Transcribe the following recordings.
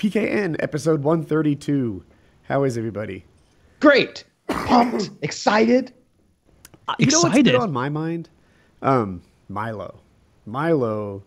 PKA episode 132. How is everybody? Great. Pumped. Excited. You know what's been Excited. on my mind? Um, Milo. Milo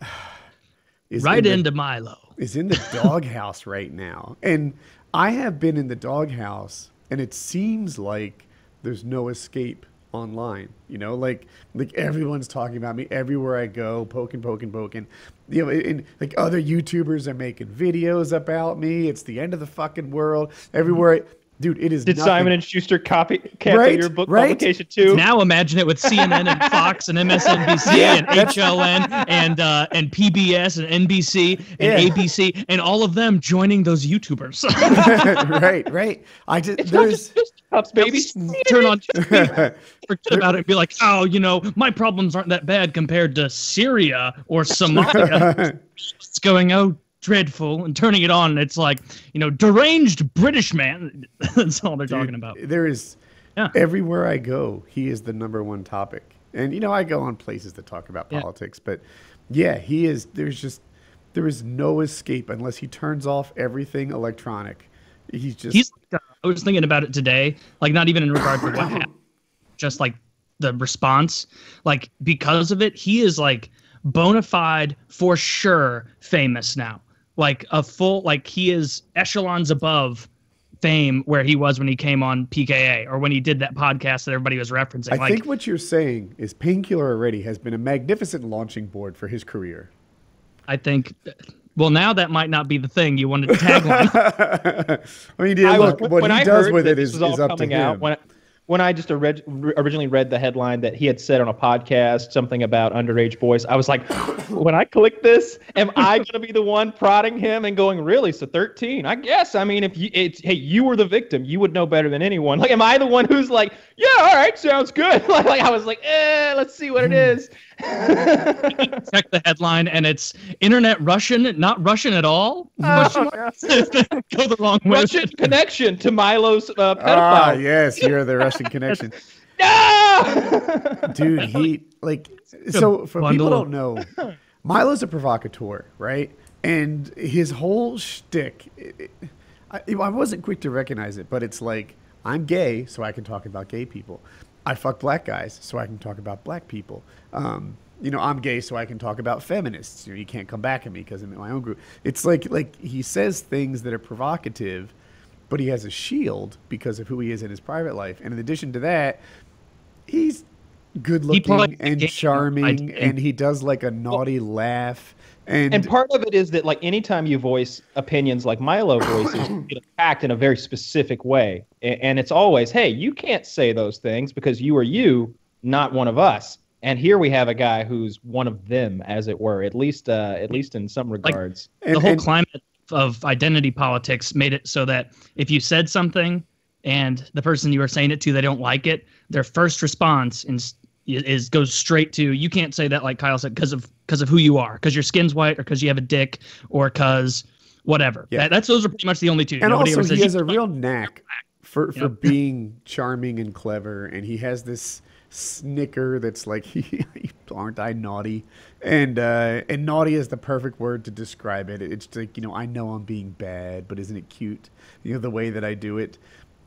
is right in the- into Milo. is in the doghouse right now. And I have been in the doghouse and it seems like there's no escape online. You know, like like everyone's talking about me everywhere I go, poking, poking, poking. You know, and like other YouTubers are making videos about me. It's the end of the fucking world. Everywhere I dude, it is Did nothing. Simon and Schuster copy cancel Right, your book right. publication too? Now imagine it with CNN and Fox and MSNBC Yeah, and HLN and uh, and PBS and NBC and Yeah. ABC and all of them joining those YouTubers. right, right. I just It's there's just cups, baby. Turn on forget about it and be like, oh, you know, my problems aren't that bad compared to Syria or Somalia. it's going, oh, dreadful, and turning it on, and it's like, you know, deranged British man. That's all they're talking about. There is Yeah. everywhere I go, he is the number one topic. And you know, I go on places that talk about Yeah. politics, but yeah, he is. There's just there is no escape unless he turns off everything electronic. He's just He's. uh, I was thinking about it today, like not even in regard to what happened, just like the response. Like because of it, he is like bona fide for sure famous now. Like a full, like he is echelons above fame where he was when he came on PKA or when he did that podcast that everybody was referencing. I like think what you're saying is Painkiller already has been a magnificent launching board for his career. I think. Well, now that might not be the thing you wanted to tagline. I mean, yeah, I was- look, what when he I does with it is, it this is, was all is up to him. out, when I, when I just orig- originally read the headline that he had said on a podcast something about underage boys, I was like, when I click this, am I going to be the one prodding him and going, really? So 13? I guess. I mean, if you, it's, hey, you were the victim, you would know better than anyone. Like, am I the one who's like, yeah, all right, sounds good? like, like, I was like, eh, let's see what it is. Check the headline, and it's internet Russian, not Russian at all. Oh, Go the wrong way. Russian connection to Milo's uh, pedophile. ah, yes, you're the Russian connection. No! dude he like so for people bundle who of- don't know milo's a provocateur right? And his whole shtick it, it- I, I wasn't quick to recognize it but it's like i'm gay so i can talk about gay people. I fuck black guys so i can talk about black people. Um, you know i'm gay so i can talk about feminists. You, know, you can't come back at me because i'm in my own group. It's like like he says things that are provocative but he has a shield because of who he is in his private life and in addition to that he's good looking and charming and he does like a naughty laugh and, And part of it is that, like, anytime you voice opinions like Milo voices, you get attacked in a very specific way. And it's always, hey, you can't say those things because you are you, not one of us. And here we have a guy who's one of them, as it were, at least, uh, at least in some regards. and- the whole and- climate of identity politics made it so that if you said something and the person you were saying it to they don't like it, their first response is, is goes straight to you can't say that like Kyle said because of because of who you are because your skin's white or because you have a dick or because whatever. Yeah. That, that's those are pretty much the only two. and Nobody also ever says he has a real knack for, for Yeah. being charming and clever and he has this snicker that's like aren't i naughty and uh and naughty is the perfect word to describe it. It's like you know i know i'm being bad but isn't it cute? You know the way that i do it.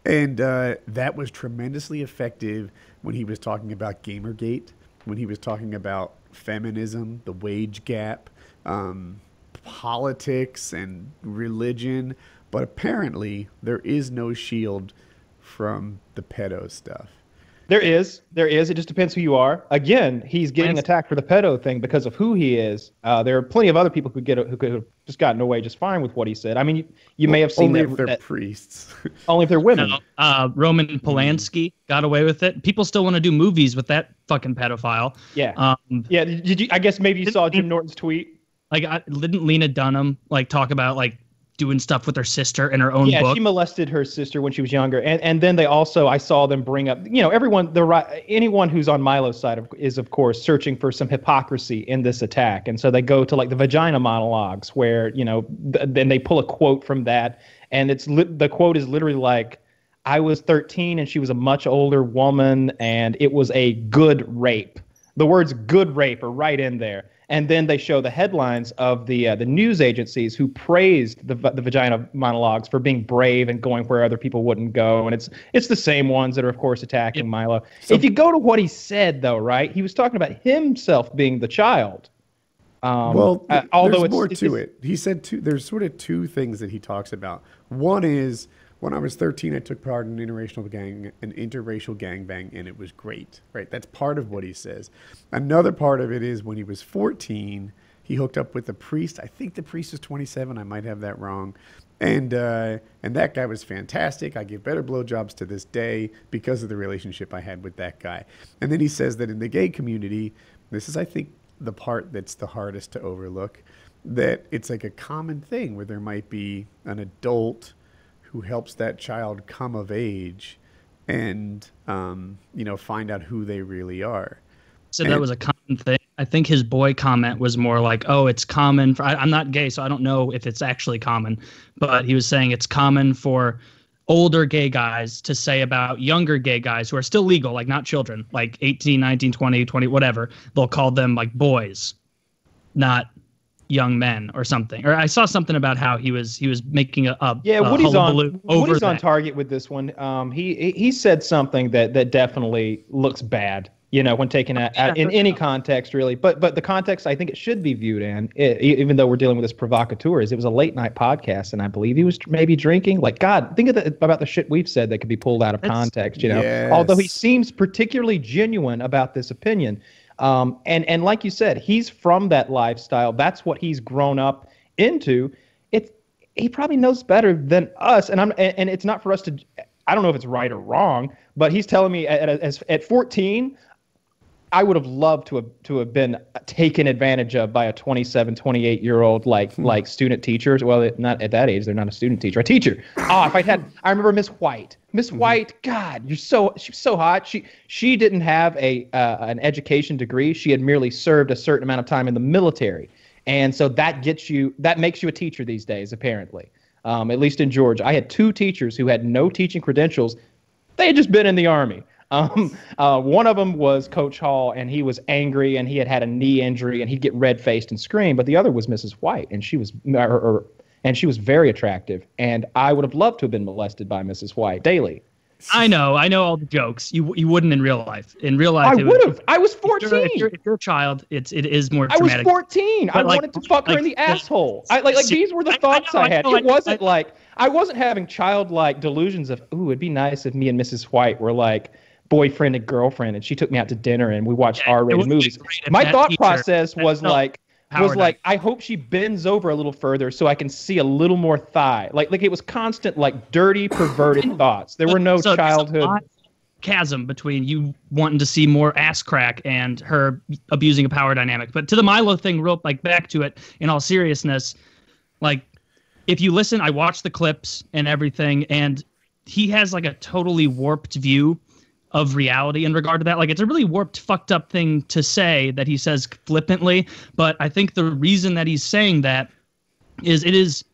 And uh that was tremendously effective when he was talking about gamergate when he was talking about feminism the wage gap um politics and religion, but apparently there is no shield from the pedo stuff. There is, there is. It just depends who you are. Again, he's getting Lance- attacked for the pedo thing because of who he is. Uh, there are plenty of other people who get who could have just gotten away just fine with what he said. I mean, you, you may have seen Only that, if they're that- priests. only if they're women. No, uh, Roman Polanski got away with it. People still want to do movies with that fucking pedophile. Yeah. Um, Yeah, did did you? I guess maybe you saw Jim Norton's tweet. like, I, didn't Lena Dunham like talk about like doing stuff with her sister in her own Yeah, book? she molested her sister when she was younger, and and then they also I saw them bring up. You know, everyone the right anyone who's on Milo's side of, is of course searching for some hypocrisy in this attack, and so they go to like the vagina monologues where you know th- then they pull a quote from that, and it's li- the quote is literally like. I was 13 and she was a much older woman, and it was a good rape. The words good rape are right in there. And then they show the headlines of the uh, the news agencies who praised the the vagina monologues for being brave and going where other people wouldn't go, and it's it's the same ones that are of course attacking yep. Milo. So, if you go to what he said though, right? He was talking about himself being the child. Um, well, uh, although there's more to it. He said two. There's sort of two things that he talks about. One is when I was 13, I took part in an interracial gang, an interracial gangbang, and it was great. Right, that's part of what he says. Another part of it is when he was 14, he hooked up with a priest. I think the priest is 27. I might have that wrong. And uh, and that guy was fantastic. I give better blowjobs to this day because of the relationship I had with that guy. And then he says that in the gay community, this is I think the part that's the hardest to overlook, that it's like a common thing where there might be an adult who helps that child come of age and um, you know find out who they really are. So and that was a common thing. I think his boy comment was more like, "Oh, it's common for." I, I'm not gay, so I don't know if it's actually common, but he was saying it's common for older gay guys to say about younger gay guys who are still legal, like not children, like 18, 19, 20, 20, whatever. They'll call them like boys, not young men or something. Or I saw something about how he was he was making a, a yeah. A Woody's on Woody's on target with this one. Um, he he said something that that definitely looks bad. You know, when taken at, at in any context, really. But but the context I think it should be viewed in, it, even though we're dealing with this provocateur, is it was a late night podcast, and I believe he was maybe drinking. Like God, think of the, about the shit we've said that could be pulled out of That's, context. You know, yes. although he seems particularly genuine about this opinion. Um, and and like you said, he's from that lifestyle. That's what he's grown up into. It's he probably knows better than us. And I'm and, and it's not for us to. I don't know if it's right or wrong, but he's telling me at at, at 14, I would have loved to have to have been taken advantage of by a 27, 28 year old like hmm. like student teachers. Well, not at that age, they're not a student teacher, a teacher. Oh, if I had, I remember Miss White. Miss mm-hmm. White, God, you're so she's so hot. She she didn't have a uh, an education degree. She had merely served a certain amount of time in the military, and so that gets you that makes you a teacher these days, apparently. Um, at least in Georgia, I had two teachers who had no teaching credentials. They had just been in the army. Um, uh, one of them was Coach Hall, and he was angry, and he had had a knee injury, and he'd get red faced and scream. But the other was Mrs. White, and she was, or, or, and she was very attractive. And I would have loved to have been molested by Mrs. White daily. I know, I know all the jokes. You you wouldn't in real life. In real life, I would have. I was fourteen. If you're, if, you're, if you're, a child, it's it is more. I was fourteen. But I like, wanted to fuck like, her in the asshole. I like like these were the thoughts I, know, I had. I know, it wasn't like I wasn't having childlike delusions of ooh, it'd be nice if me and Mrs. White were like boyfriend and girlfriend, and she took me out to dinner and we watched yeah, R-rated movies. My thought process was like was like I hope she bends over a little further so I can see a little more thigh. Like like it was constant like dirty perverted thoughts. There were no so childhood chasm between you wanting to see more ass crack and her abusing a power dynamic. But to the Milo thing, real like back to it in all seriousness, like if you listen, I watched the clips and everything, and he has like a totally warped view of reality in regard to that. Like it's a really warped, fucked up thing to say that he says flippantly. But I think the reason that he's saying that is it is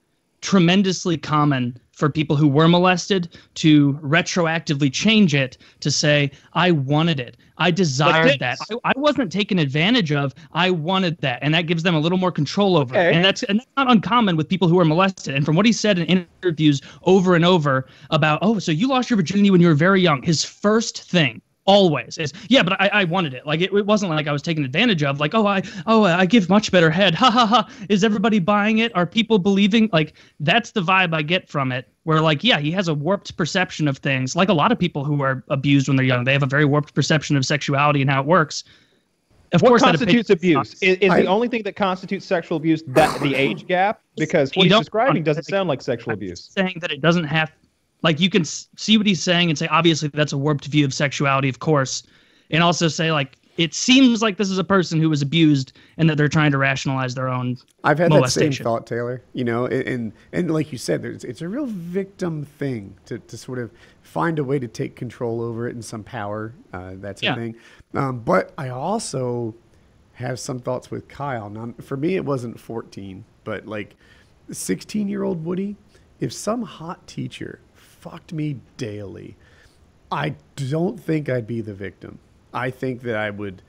tremendously common for people who were molested to retroactively change it to say, I wanted it. I desired that. I, I, wasn't taken advantage of. I wanted that. And that gives them a little more control over okay. it. And that's, and that's not uncommon with people who are molested. And from what he said in interviews over and over about, oh, so you lost your virginity when you were very young, his first thing always is yeah but i, I wanted it. Like it, it wasn't like i was taken advantage of like oh i oh i give much better head. Ha ha ha. Is everybody buying it? Are people believing? Like that's the vibe i get from it where like yeah he has a warped perception of things. Like a lot of people who are abused when they're young they have a very warped perception of sexuality and how it works. Of what course constitutes abuse? Is, is I, the only thing that constitutes sexual abuse that the age gap? Because what he's describing doesn't sound like sexual abuse. saying that it doesn't have like you can see what he's saying and say, obviously that's a warped view of sexuality, of course, and also say like it seems like this is a person who was abused and that they're trying to rationalize their own. I've had that same thought, Taylor. You know, and and like you said, there's it's a real victim thing to to sort of find a way to take control over it and some power. Uh, that's yeah. a thing. Um, but I also have some thoughts with Kyle. Now, for me, it wasn't 14, but like 16 year old Woody. If some hot teacher fucked me daily, I don't think I'd be the victim. I think that I would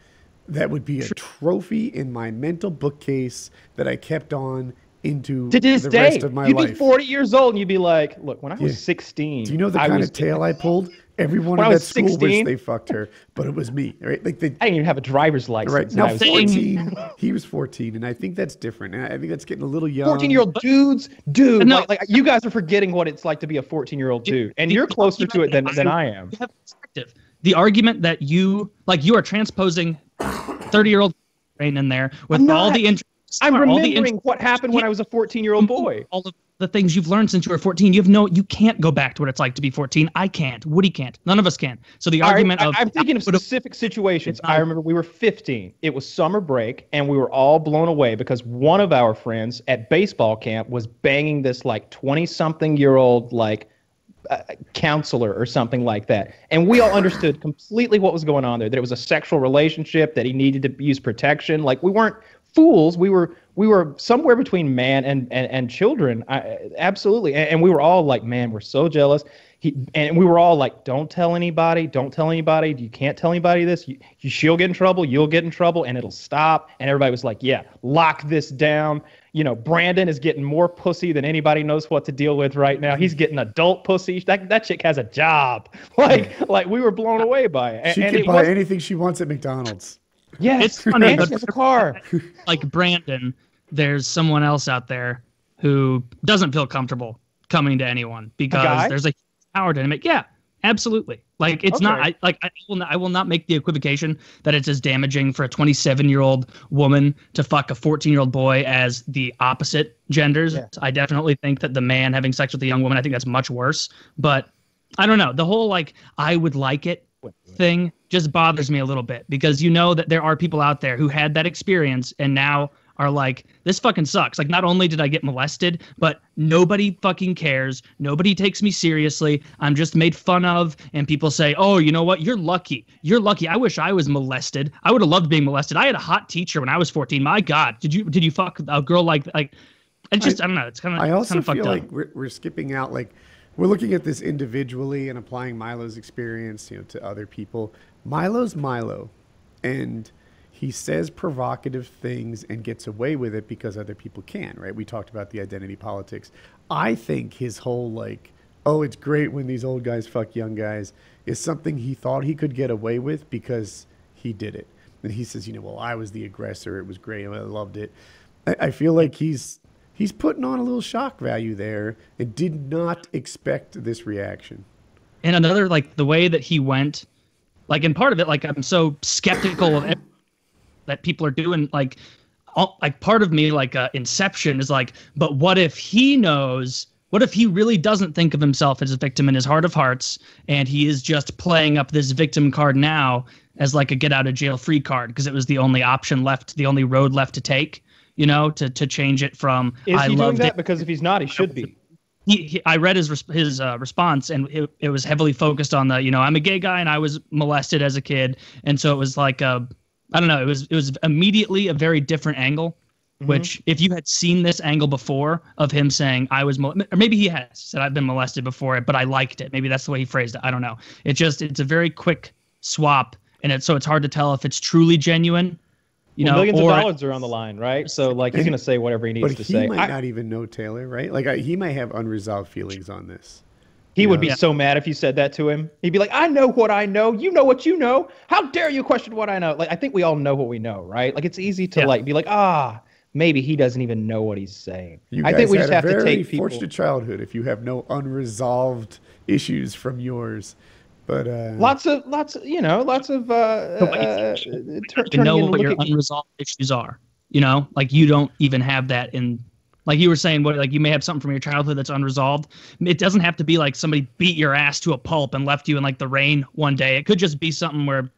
that would be a trophy in my mental bookcase that I kept on into To this the day, rest of my you'd life. be 40 years old and you'd be like, look, when I was Yeah. 16, Do you know the I kind of tail I pulled? Everyone When I that was school 16 wished they fucked her, but it was me, right? Like they, I didn't even have a driver's license. right now, I was 14, he was 14, and I think that's different. And I think that's getting a little young. 14 year old dudes, dude. No. Like, like you guys are forgetting what it's like to be a 14 year old dude, and you're closer to it than, than I am. You have perspective. The argument that you like you are transposing 30 year old brain in there with I'm all the interest. I'm all the remembering interest- what happened when I was a 14 year old boy. all of the things you've learned since you were 14. You have no, you can't go back to what it's like to be 14. I can't. Woody can't. None of us can. So the All argument of I'm thinking of specific situations. I remember we were 15. It was summer break, and we were all blown away because one of our friends at baseball camp was banging this like 20 something year old like uh, counselor or something like that. And we all understood completely what was going on there. That it was a sexual relationship. That he needed to use protection. Like we weren't fools. We were we were somewhere between man and and, and children. I, absolutely. And, and we were all like, man, we're so jealous. He, and we were all like, don't tell anybody, don't tell anybody. You can't tell anybody this. You, you, she'll get in trouble, you'll get in trouble, and it'll stop. And everybody was like, yeah, lock this down. You know, Brandon is getting more pussy than anybody knows what to deal with right now. He's getting adult pussy. That, that chick has a job. Like, like we were blown away by it. And, She can buy anything she wants at McDonald's. Yes, It's funny, but- a car. like Brandon, there's someone else out there who doesn't feel comfortable coming to anyone because there's a power dynamic. Yeah, absolutely. Like it's not. I like. I will. Not, I will not make the equivocation that it's as damaging for a 27 year old woman to fuck a 14 year old boy as the opposite genders. Yeah. I definitely think that the man having sex with a young woman, I think that's much worse. But I don't know. The whole like I would like it thing just bothers me a little bit because you know that there are people out there who had that experience and now are like this fucking sucks. Like not only did i get molested but nobody fucking cares. Nobody takes me seriously. I'm just made fun of. And people say oh you know what? You're lucky. You're lucky. I wish i was molested. I would have loved being molested. I had a hot teacher when i was 14 my god did you did you fuck a girl like like it's just i, don't know. It's kind of I also feel like we're, we're skipping out. Like we're looking at this individually and applying Milo's experience, you know, to other people. Milo's Milo, and he says provocative things and gets away with it because other people can. Right? We talked about the identity politics. I think his whole like, oh, it's great when these old guys fuck young guys, is something he thought he could get away with because he did it. And he says, you know, well, I was the aggressor. It was great. I loved it. I, I feel like he's he's putting on a little shock value there and did not expect this reaction. and another like the way that he went like and part of it like i'm so skeptical of that people are doing like all, like part of me like uh, inception is like but what if he knows what if he really doesn't think of himself as a victim in his heart of hearts and he is just playing up this victim card now as like a get out of jail free card because it was the only option left the only road left to take you know to to change it from Is i he doing that? it Because if he's not, he should be. he, he I read his his uh, response and it, it was heavily focused on the you know I'm a gay guy and I was molested as a kid. And so it was like a I don't know it was it was immediately a very different angle which if you had seen this angle before of him saying I was mol- or maybe he has said I've been molested before it, but I liked it. Maybe that's the way he phrased it. I don't know. It just it's a very quick swap and it so it's hard to tell if it's truly genuine you Well, know millions or of dollars are on the line, right? So like he's gonna say whatever he needs But to he say. He might I- not even know Taylor, right? Like I, he might have unresolved feelings on this. He would be Yeah. so mad if you said that to him. He'd be like, "I know what I know. You know what you know. How dare you question what I know?" Like I think we all know what we know, right? Like it's easy to Yeah. like be like, "Ah, maybe he doesn't even know what he's saying." You I guys think we had just a have very to take people. fortunate childhood if you have no unresolved issues from yours. But uh, Lots of lots of you know lots of uh, uh tur- to know what your look at- unresolved issues are. You know, like you don't even have that in, like you were saying, what like you may have something from your childhood that's unresolved. It doesn't have to be like somebody beat your ass to a pulp and left you in like the rain one day. It could just be something where,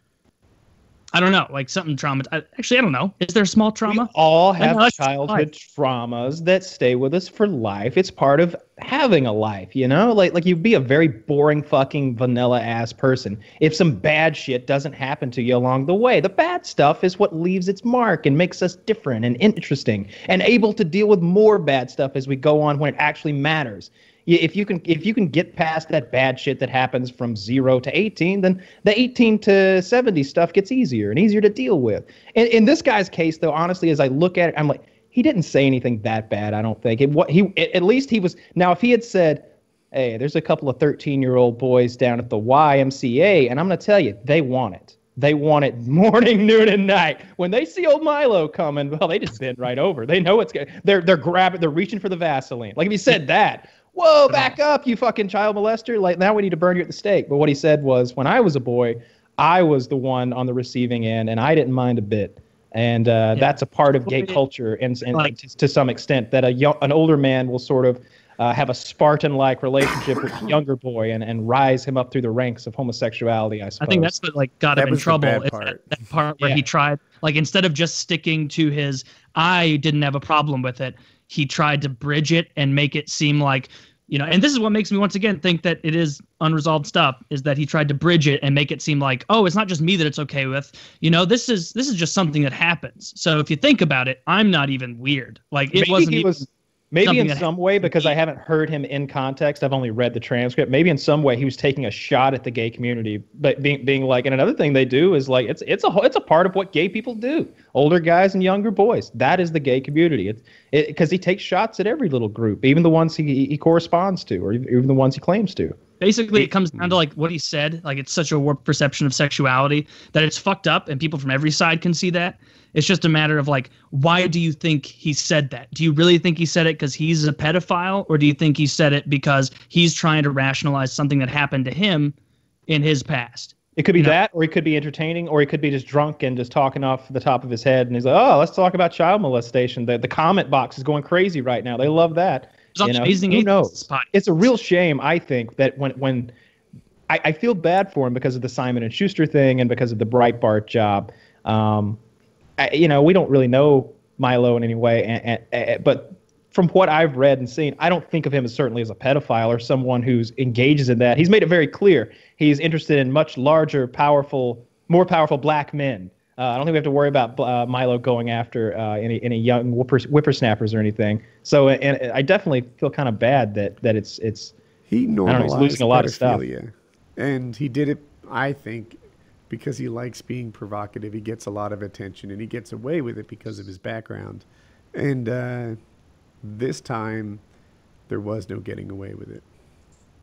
I don't know, like something trauma. I, actually, I don't know. Is there small trauma? We trauma? all have that's childhood traumas that stay with us for life. It's part of having a life, you know? Like like you'd be a very boring fucking vanilla ass person if some bad shit doesn't happen to you along the way. The bad stuff is what leaves its mark and makes us different and interesting and able to deal with more bad stuff as we go on when it actually matters. If you can if you can get past that bad shit that happens from 0 to 18, then the 18 to 70 stuff gets easier and easier to deal with. In, in this guy's case though, honestly as I look at it, I'm like he didn't say anything that bad. I don't think. It, what he at least he was. Now, if he had said, "Hey, there's a couple of 13 year old boys down at the YMCA," and I'm going to tell you, they want it. They want it morning, noon, and night. When they see old Milo coming, well, they just bend right over. They know it's good. They're they're grabbing. They're reaching for the Vaseline. Like if he said that, whoa, back up, you fucking child molester! Like now we need to burn you at the stake. But what he said was, when I was a boy, I was the one on the receiving end, and I didn't mind a bit and uh, yeah. that's a part of gay culture and, and like, to, to, some extent that a young, an older man will sort of uh, have a Spartan-like relationship with a younger boy and, and rise him up through the ranks of homosexuality. I suppose. I think that's what like got that him in trouble. Part. That, that, part where yeah. he tried, like instead of just sticking to his, I didn't have a problem with it. He tried to bridge it and make it seem like you know and this is what makes me once again think that it is unresolved stuff is that he tried to bridge it and make it seem like oh it's not just me that it's okay with. You know this is this is just something that happens. So if you think about it i'm not even weird. Like it Maybe wasn't he even, was Maybe in some way, because I haven't heard him in context, I've only read the transcript. Maybe in some way he was taking a shot at the gay community, but being being like, and another thing they do is like it's it's a it's a part of what gay people do. Older guys and younger boys. That is the gay community. It's because it, he takes shots at every little group, even the ones he he corresponds to, or even the ones he claims to. Basically, it comes down to like what he said. Like it's such a warped perception of sexuality that it's fucked up, and people from every side can see that. It's just a matter of like, why do you think he said that? Do you really think he said it because he's a pedophile, or do you think he said it because he's trying to rationalize something that happened to him in his past? It could be you know? that, or he could be entertaining, or he could be just drunk and just talking off the top of his head. And he's like, "Oh, let's talk about child molestation." The the comment box is going crazy right now. They love that. You know? Amazing Who knows? It's a real shame, I think, that when when I, I, feel bad for him because of the Simon and Schuster thing and because of the Breitbart job. Um, I, you know, we don't really know Milo in any way, and, and, and, but from what I've read and seen, I don't think of him as certainly as a pedophile or someone who's engages in that. He's made it very clear he's interested in much larger, powerful, more powerful black men. Uh, I don't think we have to worry about uh, Milo going after uh, any any young whippers, whippersnappers or anything. So, and I definitely feel kind of bad that that it's it's he normalized know, he's losing a lot of stuff, and he did it. I think because he likes being provocative, he gets a lot of attention, and he gets away with it because of his background. And uh, this time, there was no getting away with it.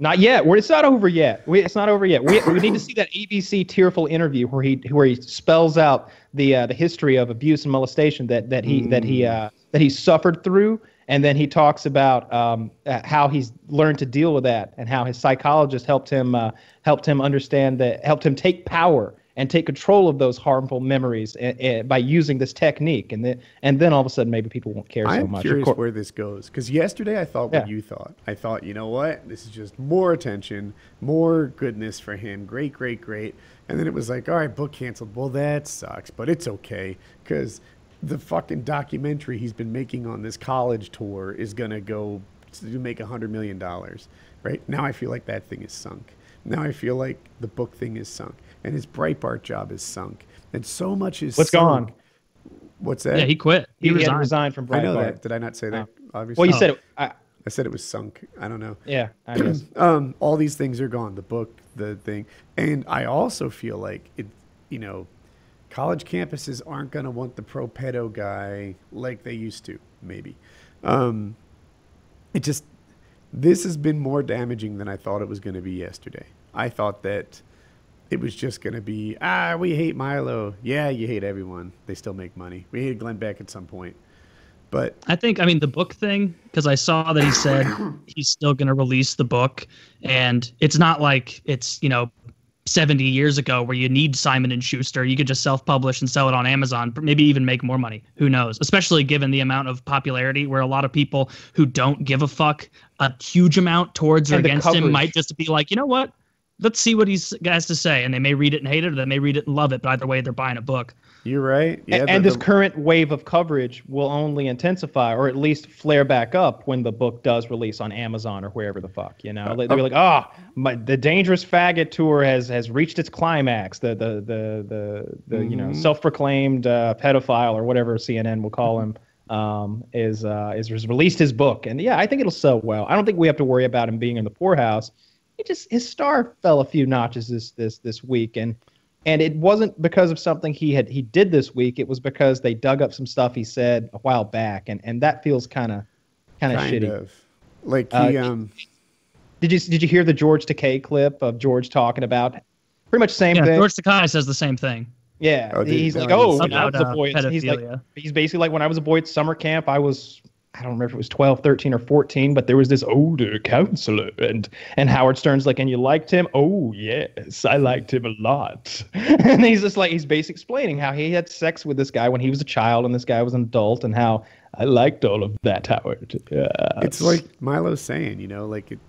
Not yet. We're, it's not over yet. We, it's not over yet. We, we need to see that ABC tearful interview where he where he spells out the uh, the history of abuse and molestation that that he mm. that he uh, that he suffered through, and then he talks about um, uh, how he's learned to deal with that and how his psychologist helped him uh, helped him understand that helped him take power and take control of those harmful memories a, a, by using this technique. And then, and then all of a sudden, maybe people won't care I'm so much. I'm curious where this goes because yesterday I thought yeah. what you thought. I thought, you know what, this is just more attention, more goodness for him. Great, great, great. And then it was like, all right, book canceled. Well, that sucks, but it's okay because the fucking documentary he's been making on this college tour is gonna go to make a hundred million dollars. Right now, I feel like that thing is sunk. Now I feel like the book thing is sunk and his Breitbart job is sunk. And so much is what's sunk. gone. What's that? Yeah, he quit. He, he resigned. resigned. from Breitbart. I know that. Did I not say that? Oh. Obviously. Well, you oh. said it. I, I said it was sunk. I don't know. Yeah, I guess. um, all these things are gone. The book, the thing, and I also feel like it. You know, college campuses aren't going to want the pro pedo guy like they used to. Maybe. Um, it just this has been more damaging than I thought it was going to be yesterday. I thought that it was just going to be, ah, we hate Milo. Yeah, you hate everyone. They still make money. We hated Glenn Beck at some point. But I think, I mean, the book thing, because I saw that he said he's still going to release the book. And it's not like it's, you know, 70 years ago where you need Simon and Schuster. You could just self-publish and sell it on Amazon, maybe even make more money. Who knows? Especially given the amount of popularity where a lot of people who don't give a fuck a huge amount towards or against him might just be like, you know what? Let's see what he has to say, and they may read it and hate it, or they may read it and love it. But either way, they're buying a book. You're right. Yeah, and, the- and this the- current wave of coverage will only intensify or at least flare back up when the book does release on Amazon or wherever the fuck, you know. They'll be like, "Oh, the Dangerous Faggot tour has has reached its climax. The the the the, the you know, self-proclaimed uh, pedophile or whatever CNN will call him um, is uh, is has released his book." And yeah, I think it'll sell well. I don't think we have to worry about him being in the poorhouse. He just his star fell a few notches this this this week. And and it wasn't because of something he had he did this week. It was because they dug up some stuff he said a while back. And and that feels kind of kind of kind shitty. of. Like Uh, um did you did you hear the george takei clip of george talking about pretty much the same Yeah, thing? George Takei says the same thing. yeah. Oh, he's like oh when I was a uh, boy he's like he's basically like when i was a boy at summer camp i was I don't remember if it was 12, 13, or 14, but there was this older counselor. And and Howard Stern's like, and you liked him? Oh, yes, I liked him a lot. and he's just like, he's basically explaining how he had sex with this guy when he was a child and this guy was an adult and how I liked all of that, Howard. Yeah. it's like Milo's saying, you know, like it,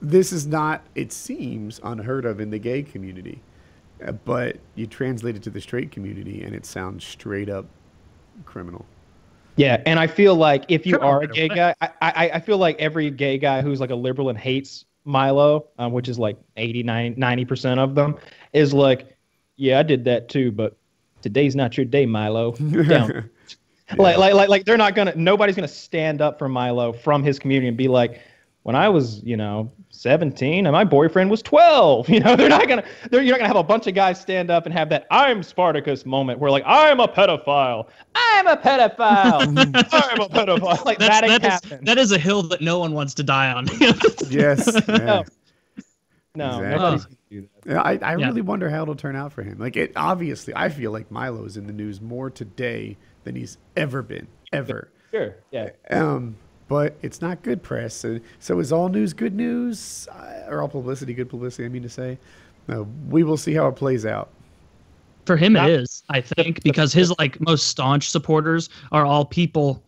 this is not it seems unheard of in the gay community. Uh, but you translate it to the straight community and it sounds straight up criminal. Yeah, and I feel like if you are a gay guy, I, I, I feel like every gay guy who's like a liberal and hates Milo, um, which is like 80, 90 percent of them, is like, yeah, I did that too, but today's not your day, Milo. Down. Like, like, like, like, they're not gonna. Nobody's gonna stand up for Milo from his community and be like, when I was, you know, 17 and my boyfriend was 12. You know, they're not gonna. They're, you're not gonna have a bunch of guys stand up and have that I'm Spartacus moment where like I'm a pedophile. I'm a pedophile. I'm a pedophile. Like That's, that ain't that, is, happening. that is a hill that no one wants to die on. Yes. Yeah. no, Exactly. nobody's gonna do that. Yeah, I, I Yeah. really wonder how it'll turn out for him. Like it obviously I feel like Milo's in the news more today than he's ever been. Ever. Sure. Yeah. Um, but it's not good press. So, so is all news good news, uh, or all publicity good publicity? I mean to say, no. We will see how it plays out. For him, Not- it is, I think, because his like most staunch supporters are all people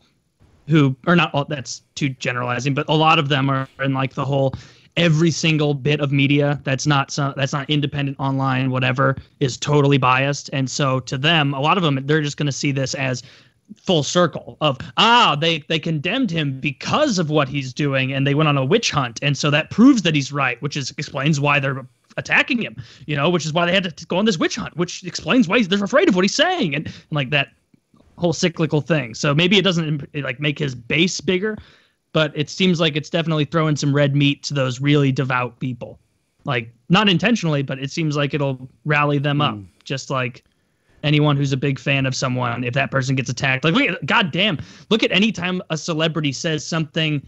who are not all. That's too generalizing, but a lot of them are in like the whole every single bit of media that's not so, that's not independent online whatever is totally biased and so to them a lot of them they're just going to see this as full circle of ah they they condemned him because of what he's doing and they went on a witch hunt. And so that proves that he's right which is explains why they're attacking him you know which is why they had to go on this witch hunt which explains why they're afraid of what he's saying and, and like that whole cyclical thing. So maybe it doesn't like make his base bigger but it seems like it's definitely throwing some red meat to those really devout people. Like not intentionally but it seems like it'll rally them up just like anyone who's a big fan of someone if that person gets attacked. Like at goddamn look at any time a celebrity says something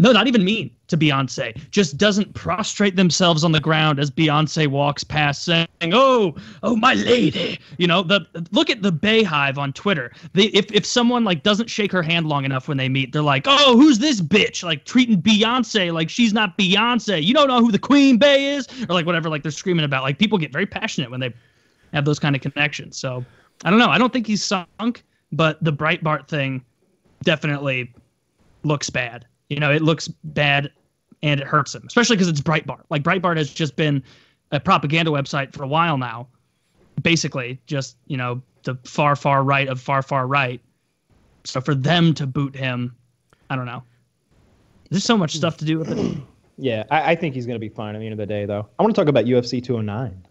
no not even mean to beyonce. Just doesn't prostrate themselves on the ground as beyonce walks past saying oh oh my lady. You know the look at the Beyhive on twitter. They if, if someone like doesn't shake her hand long enough when they meet they're like oh who's this bitch? Like treating beyonce like she's not beyonce. You don't know who the queen Bey is? Or like whatever like they're screaming about. Like people get very passionate when they have those kind of connections. So I don't know. I don't think he's sunk, but the Breitbart thing definitely looks bad. You know, it looks bad and it hurts him, especially because it's Breitbart. Like Breitbart has just been a propaganda website for a while now. Basically, just you know the far far right of far far right. So for them to boot him, I don't know. There's so much stuff to do with it. Yeah. I, I think he's gonna be fine at the end of the day, though. I want to talk about UFC 209.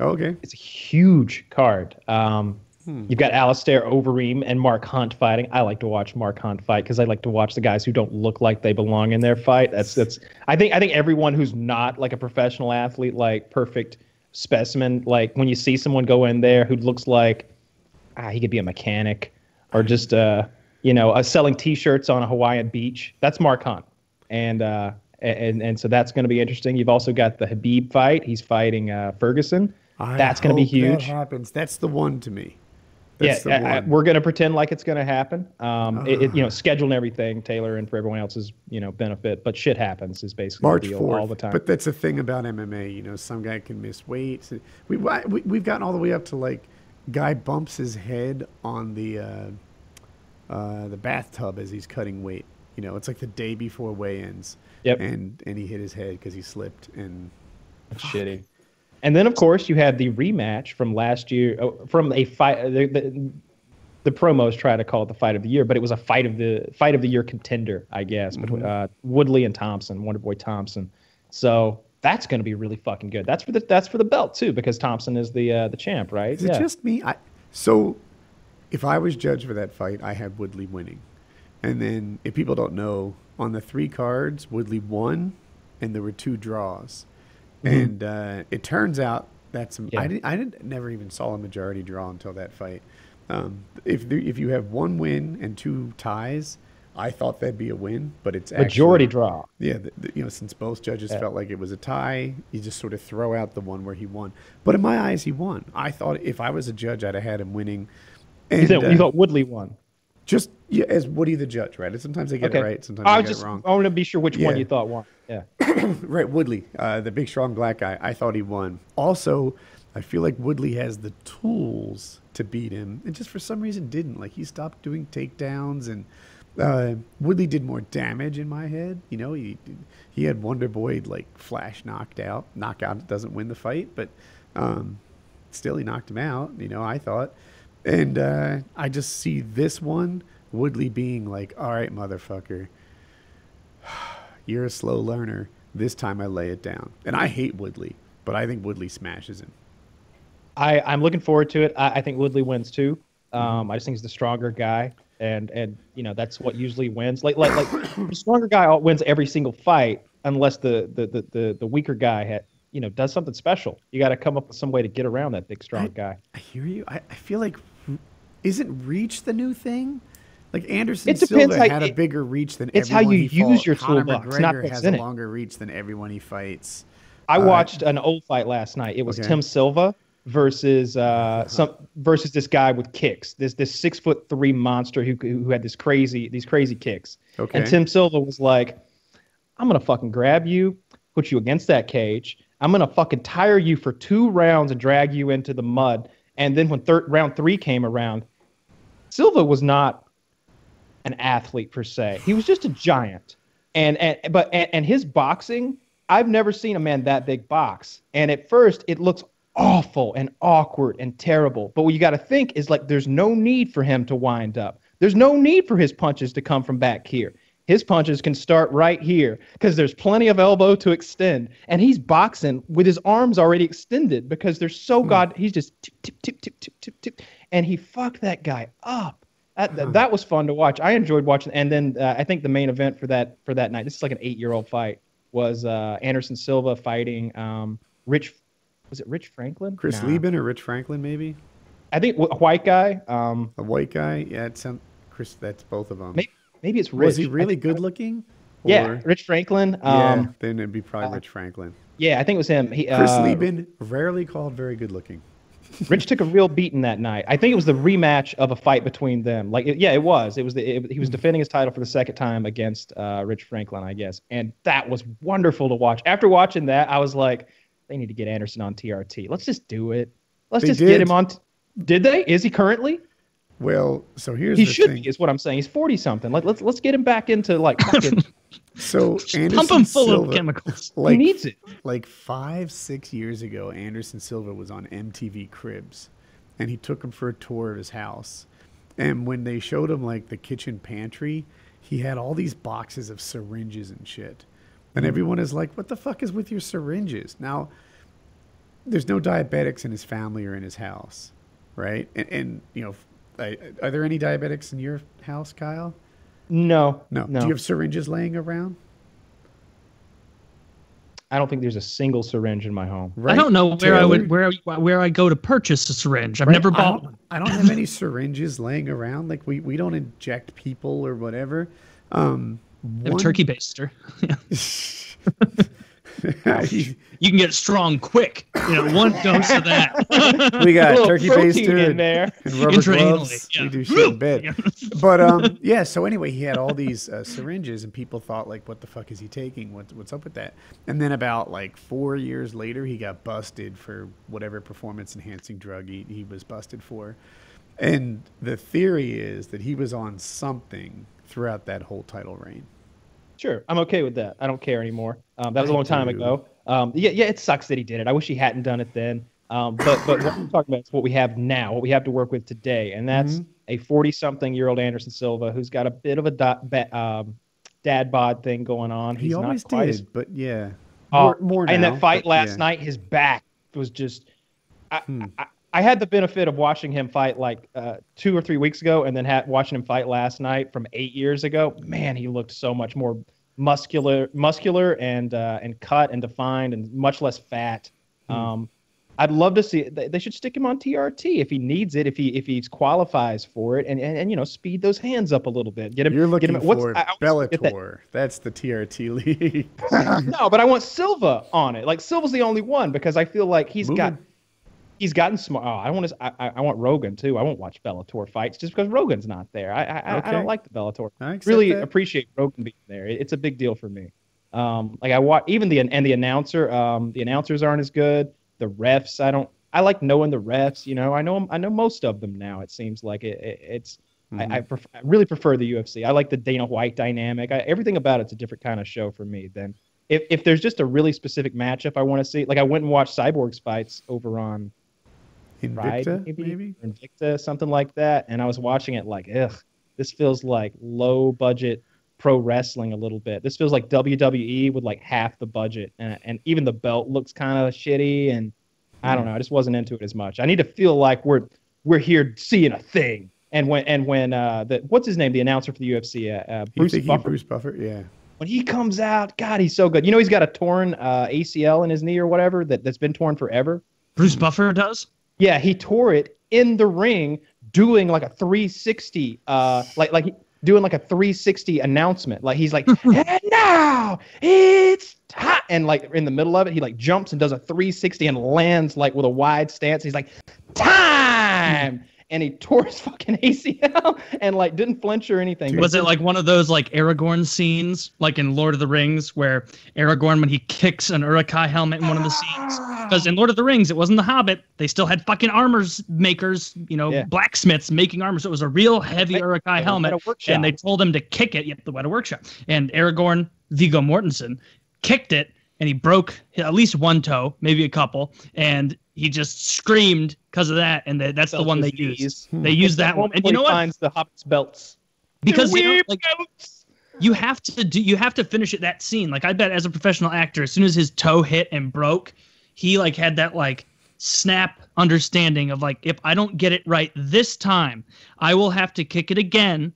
Okay. It's a huge card. Um, You've got Alistair Overeem and Mark Hunt fighting. I like to watch Mark Hunt fight because I like to watch the guys who don't look like they belong in their fight. That's that's. I think I think everyone who's not like a professional athlete, like perfect specimen, like when you see someone go in there who looks like ah, he could be a mechanic or just uh, you know, uh, selling T-shirts on a Hawaiian beach. That's Mark Hunt, and uh, and and so that's going to be interesting. You've also got the Khabib fight. He's fighting uh, Ferguson. I That's going to be hope that huge. happens. That's the one to me. That's yeah, the I- I- we're going to pretend like it's going to happen. Um, it, it- you know, schedule and everything, Taylor, and for everyone else's, you know, benefit. But shit happens is basically March the deal fourth, all the time. But that's the thing about MMA. You know, some guy can miss weight. We, we we've gotten all the way up to like, guy bumps his head on the uh, uh, the bathtub as he's cutting weight. You know, it's like the day before weigh-ins. Yep. And and he hit his head because he slipped and shitty. And then, of course, you had the rematch from last year, oh, from a fight. The, the, the promos try to call it the fight of the year, but it was a fight of the fight of the year contender, I guess, between uh, Woodley and Thompson, Wonder Boy Thompson. So that's going to be really fucking good. That's for the that's for the belt too, because Thompson is the uh, the champ, right? Is it just me? I, so, if I was judge for that fight, I had Woodley winning. And then, if people don't know, on the three cards, Woodley won, and there were two draws. And uh, it turns out that's Yeah. I didn't I didn't never even saw a majority draw until that fight. Um, if if you have one win and two ties, I thought that'd be a win, but it's majority actually, draw. yeah, the, the, you know, since both judges Yeah. felt like it was a tie, you just sort of throw out the one where he won. But in my eyes, he won. I thought if I was a judge, I'd have had him winning. And You, thought, uh, you thought Woodley won. Just yeah, as Woody the judge, right? And sometimes they get Okay. it right, sometimes I they get just it wrong. I want to be sure which one you thought won. Yeah. Right, Woodley, uh, the big strong black guy. I thought he won. Also, I feel like Woodley has the tools to beat him, and just for some reason didn't. Like he stopped doing takedowns, and uh, Woodley did more damage in my head. You know, he he had Wonder Boy like flash knocked out. Knockout doesn't win the fight, but um, still he knocked him out. You know, I thought, and uh, I just see this one Woodley being like, "All right, motherfucker." You're a slow learner. This time I lay it down. And I hate Woodley, but I think Woodley smashes him. I, I'm looking forward to it. I, I think Woodley wins too. Mm-hmm. Um, I just think he's the stronger guy, and and you know that's what usually wins. Like like like the stronger guy wins every single fight, unless the the the the, the weaker guy had you know does something special. You got to come up with some way to get around that big strong I, guy. I hear you. I, I feel like isn't reach the new thing? Like Anderson Silva how- had a bigger reach than it's how you he use fought. your Conor toolbox, not McGregor what's has a longer reach than everyone he fights. I Uh, watched an old fight last night. It was Okay. Tim Sylvia versus uh, some versus this guy with kicks. This this six foot three monster who who had this crazy these crazy kicks. Okay. And Tim Sylvia was like, "I'm gonna fucking grab you, put you against that cage. I'm gonna fucking tire you for two rounds and drag you into the mud. And then when third round three came around, Sylvia was not an athlete per se. He was just a giant. And and but and, and his boxing, I've never seen a man that big box. And at first it looks awful and awkward and terrible. But what you got to think is like there's no need for him to wind up. There's no need for his punches to come from back here. His punches can start right here because there's plenty of elbow to extend. And he's boxing with his arms already extended because they're so hmm. god. He's just tip, tip, tip, tip, tip, tip, tip. And he fucked that guy up. That, that, that was fun to watch. I enjoyed watching. And then uh, I think the main event for that for that night, this is like an eight year old fight, was uh, Anderson Silva fighting um, Rich. Was it Rich Franklin? Chris Nah. Leben or Rich Franklin, maybe I think a white guy. Um, a white guy. Yeah, it's some Chris. That's both of them. maybe, maybe it's Rich. Was he really good looking? Yeah, Rich Franklin. yeah. Um, Then it'd be probably uh, Rich Franklin. yeah, I think it was him. He, Chris uh, Leben, rarely called very good looking. Rich took a real beating that night. I think it was the rematch of a fight between them. Like, it- yeah, it was. It was. The, it, he was defending his title for the second time against uh, Rich Franklin, I guess, and that was wonderful to watch. After watching that, I was like, they need to get Anderson on TRT. Let's just do it. Let's They just did. get him on. T- did they? Is he currently? Well, so here's he the should thing. be. Is what I'm saying. He's forty something. Like, let's let's get him back into like. fucking- So Anderson Pump him full Silva, of chemicals. Like, he needs it. like five, six years ago, Anderson Silva was on MTV Cribs, and he took him for a tour of his house. And when they showed him like the kitchen pantry, he had all these boxes of syringes and shit. And hmm. everyone is like, "What the fuck is with your syringes?" Now, there's no diabetics in his family or in his house, right? And, and you know, I- are there any diabetics in your house, Kyle? No, No. no. Do you have syringes laying around? I don't think there's a single syringe in my home. Right? I don't know where I would where I- where I go to purchase a syringe. I've Right? never bought don't, one. I don't have any syringes laying around. Like we, we don't inject people or whatever. Um, I have a one- turkey baster. we You can get strong quick. You know, one dose of that. We got turkey baster in and, there. and rubber gloves. yeah. We do shit in bed. But um, yeah. So anyway, he had all these uh, syringes, and people thought like, "What the fuck is he taking? What, what's up with that?" And then about like four years later, he got busted for whatever performance-enhancing drug he, he was busted for. And the theory is that he was on something throughout that whole title reign. Sure, I'm okay with that. I don't care anymore. Um, that was a long time ago. Um, yeah, yeah, it sucks that he did it. I wish he hadn't done it then. Um, but but what I'm talking about is what we have now, what we have to work with today, and that's Mhm. a 40 something year old Anderson Silva who's got a bit of a ba- um, dad bod thing going on. He always did, as but yeah. Oh, More, now, that fight last yeah. night, his back was just. I, Hmm. I, I had the benefit of watching him fight like uh, two or three weeks ago, and then ha- watching him fight last night from eight years ago. Man, he looked so much more muscular, muscular, and uh, and cut and defined, and much less fat. Hmm. Um, I'd love to see. They they should stick him on TRT if he needs it, if he if he qualifies for it, and, and, and you know speed those hands up a little bit. Get him. You're looking get him, for I forget that- Bellator. That's the TRT league. no, but I want Silva on it. Like Silva's the only one because I feel like he's got Moving. He's gotten smart. Oh, I want to. I, I- want Rogan too. I won't watch Bellator fights just because Rogan's not there. I I, I- I don't like the Bellator. I Really that. appreciate Rogan being there. It- it's a big deal for me. Um, like I watch even the and the announcer. Um, the announcers aren't as good. The refs. I don't. I like knowing the refs. You know, I know I know most of them now. It seems like it, it it's. Mhm. I, I, pref- I really prefer the UFC. I like the Dana White dynamic. I, everything about it's a different kind of show for me than if, if there's just a really specific matchup I want to see. Like I went and watched Cyborg's fights over on Pride, Invicta, maybe, maybe? Invicta, something like that, and I was watching it like, ugh, this feels like low budget pro wrestling a little bit. This feels like WWE with like half the budget, and, and even the belt looks kind of shitty. And I don't know, I just wasn't into it as much. I need to feel like we're we're here seeing a thing. And when and when uh the what's his name, the announcer for the UFC, uh, uh, You Bruce think he- Buffer, Bruce Buffer? Yeah. when he comes out, God, he's so good. You know, he's got a torn uh, ACL in his knee or whatever that that's been torn forever. Bruce Buffer does. Yeah, he tore it in the ring doing like a 360, uh, like like doing like a 360 announcement. Like he's like, and now it's time, and like in the middle of it, he like jumps and does a 360 and lands like with a wide stance. He's like, time. And he tore his fucking ACL and like didn't flinch or anything. Was it like one of those like Aragorn scenes, like in Lord of the Rings, where Aragorn, when he kicks an Uruk-hai helmet in one of the scenes? Ah! Because in Lord of the Rings, it wasn't the Hobbit. They still had fucking armors makers, you know, Yeah. blacksmiths making armor. So it was a real heavy They- Uruk-hai they helmet. had a workshop. And they told him to kick it. Yep, the Weta Workshop. And Aragorn, Viggo Mortensen, kicked it and he broke at least one toe, maybe a couple. And he just screamed because of that. And that's the one they knees. used. They used hmm. that one. And you know he what? Finds the Hobbit's belts Because you know, like, belts. you have to do you have to finish it that scene like i bet as a professional actor as soon as his toe hit and broke he like had that like snap understanding of like if i don't get it right this time i will have to kick it again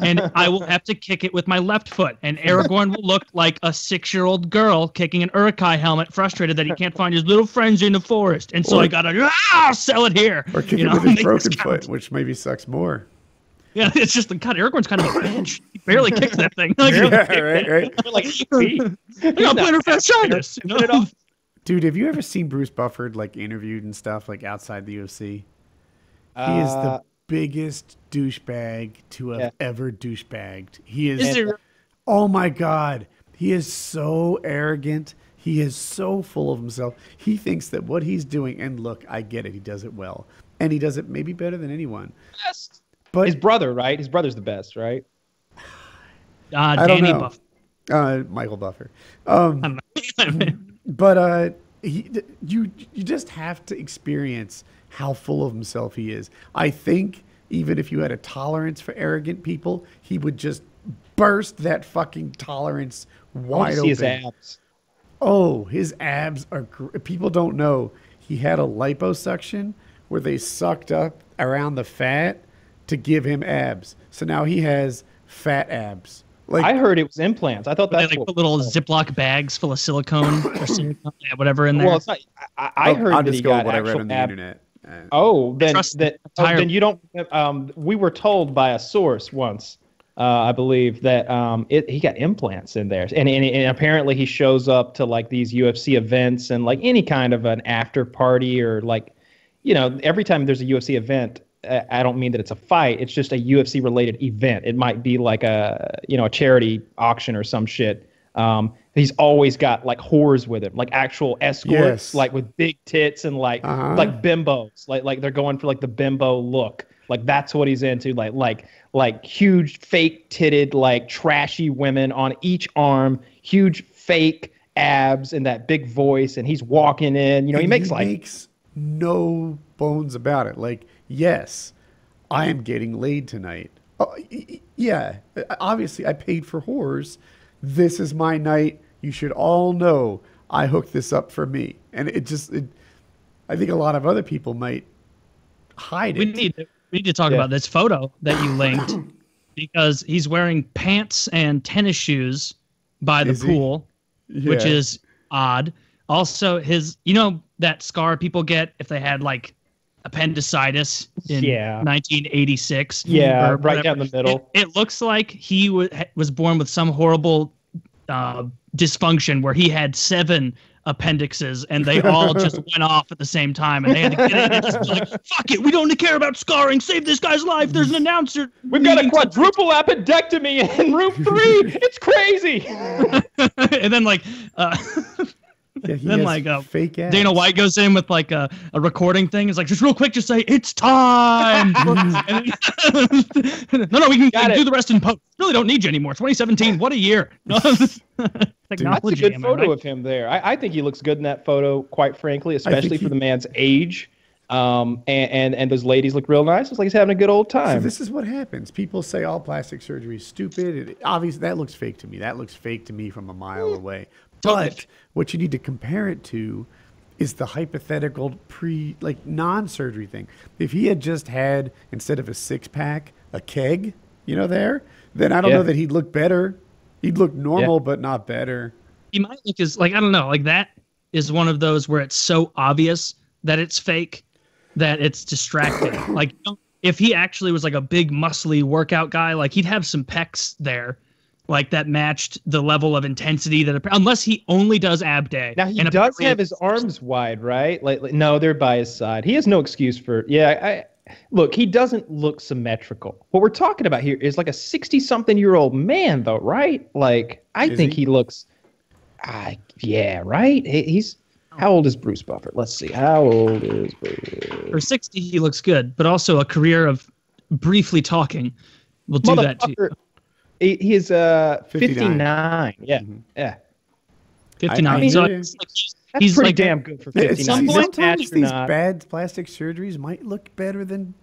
and i will have to kick it with my left foot and aragorn will look like a six-year-old girl kicking an uruk-hai helmet frustrated that he can't find his little friends in the forest and so Or- i gotta ah, sell it here Or kick you it with his broken foot, which maybe sucks more. yeah it's just god aragorn's kind of a bitch he barely kicks that thing Like, yeah, right, right. like eight. I got plantar fasciitis. You Put it know? off. Dude, have you ever seen Bruce Buffer like interviewed and stuff like outside the UFC? He is Uh, the biggest douchebag to have Yeah. ever douchebagged. He is. Is there oh my god, he is so arrogant. He is so full of himself. He thinks that what he's doing, and look, I get it. He does it well, and he does it maybe better than anyone. best. But His brother, right? His brother's the best, right? uh, I don't Danny know. Buff? uh, Michael Buffer. Um, I don't know. but uh, he, you you just have to experience how full of himself he is. I think even if you had a tolerance for arrogant people, he would just burst that fucking tolerance I want wide to see open. his abs. Oh, his abs are. Gr- people don't know he had a liposuction where they sucked up around the fat to give him abs. So now he has fat abs. Like I heard it was implants. I thought They that's like what, put little Ziploc bags full of silicone or silicone, yeah, whatever in there. Well, it's not. I, I I'll- heard I'll that just he go got what I read on the ab- internet. Uh, Oh, then Trust that. Oh, then you don't. Um, we were told by a source once, uh, I believe, that um, it, he got implants in there, and, and and apparently he shows up to like these UFC events and like any kind of an after party or like, you know, every time there's a UFC event. uh, I don't mean that it's a fight. It's just a UFC related event. It might be like a you know a charity auction or some shit. Um, he's always got like whores with him, like actual escorts, Yes. like with big tits and like Uh-huh. like bimbos, like like they're going for like the bimbo look. Like that's what he's into. Like like like huge fake titted like trashy women on each arm, huge fake abs and that big voice, and he's walking in. You know, he makes like makes no bones about it. Like, yes, I am getting laid tonight. Oh, yeah, obviously I paid for whores. This is my night. You should all know I hooked this up for me. And it just, it, I think a lot of other people might hide it. We need to, we need to talk Yeah. about this photo that you linked because he's wearing pants and tennis shoes by the Is he? pool, which is odd. Also, his you know that scar people get if they had like appendicitis in Yeah. 1986. Yeah, right down the middle. It, it looks like he wa- was born with some horrible uh, dysfunction where he had seven appendixes and they all just went off at the same time and they had to get in and just be like, fuck it, we don't care about scarring, save this guy's life. There's an announcer. we've got a meeting quadruple appendectomy in room three. it's crazy. and then like uh, Yeah, he then like a fake ass. Dana White goes in with like a, a recording thing. It's like just real quick, just say it's time. Then- no, no, we can, Got we can it. do the rest in post. Really don't need you anymore. 2017, what a year. That's a good photo right? of him there. I, I think he looks good in that photo, quite frankly, especially he- for the man's age. Um, and, and and those ladies look real nice. It's like he's having a good old time. So time. this is what happens. People say all plastic surgery is stupid. It, obviously, that looks fake to me. That looks fake to me from a mile away. But what you need to compare it to is the hypothetical pre, like non-surgery thing. If he had just had instead of a six pack, a keg, you know, there, then I don't Yeah. know that he'd look better. He'd look normal, but not better. He might look as like I don't know, like that is one of those where it's so obvious that it's fake that it's distracting. like if he actually was like a big muscly workout guy, like he'd have some pecs there. Like that matched the level of intensity that, unless he only does ab day. Now he And does have his arms wide, right? Like, like- no, they're by his side. He has no excuse for. Yeah, I look. He doesn't look symmetrical. What we're talking about here is like a sixty-something-year-old man, though, right? Like, I Is think he? he, looks. I yeah, right. He, he's how old is Bruce Buffer? Let's see. How old is Bruce? For 60, he looks good, but also a career of briefly talking will do that to you. Motherfucker, He, he is uh 59. 59. Yeah, yeah. 59. I so hear like he's, That's he's pretty like damn good for It's- 59. some point, sometimes Match these bad plastic surgeries might look better than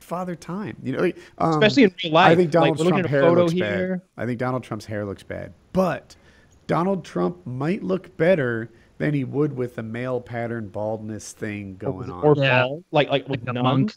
Father Time. You know, um, Especially in real life. I think Donald like, we're looking Trump at a hair photo looks here. bad. I think Donald Trump's hair looks bad, but Donald Trump might look better than he would with the male pattern baldness thing going on. Or Yeah. bald, like like with Like a monk.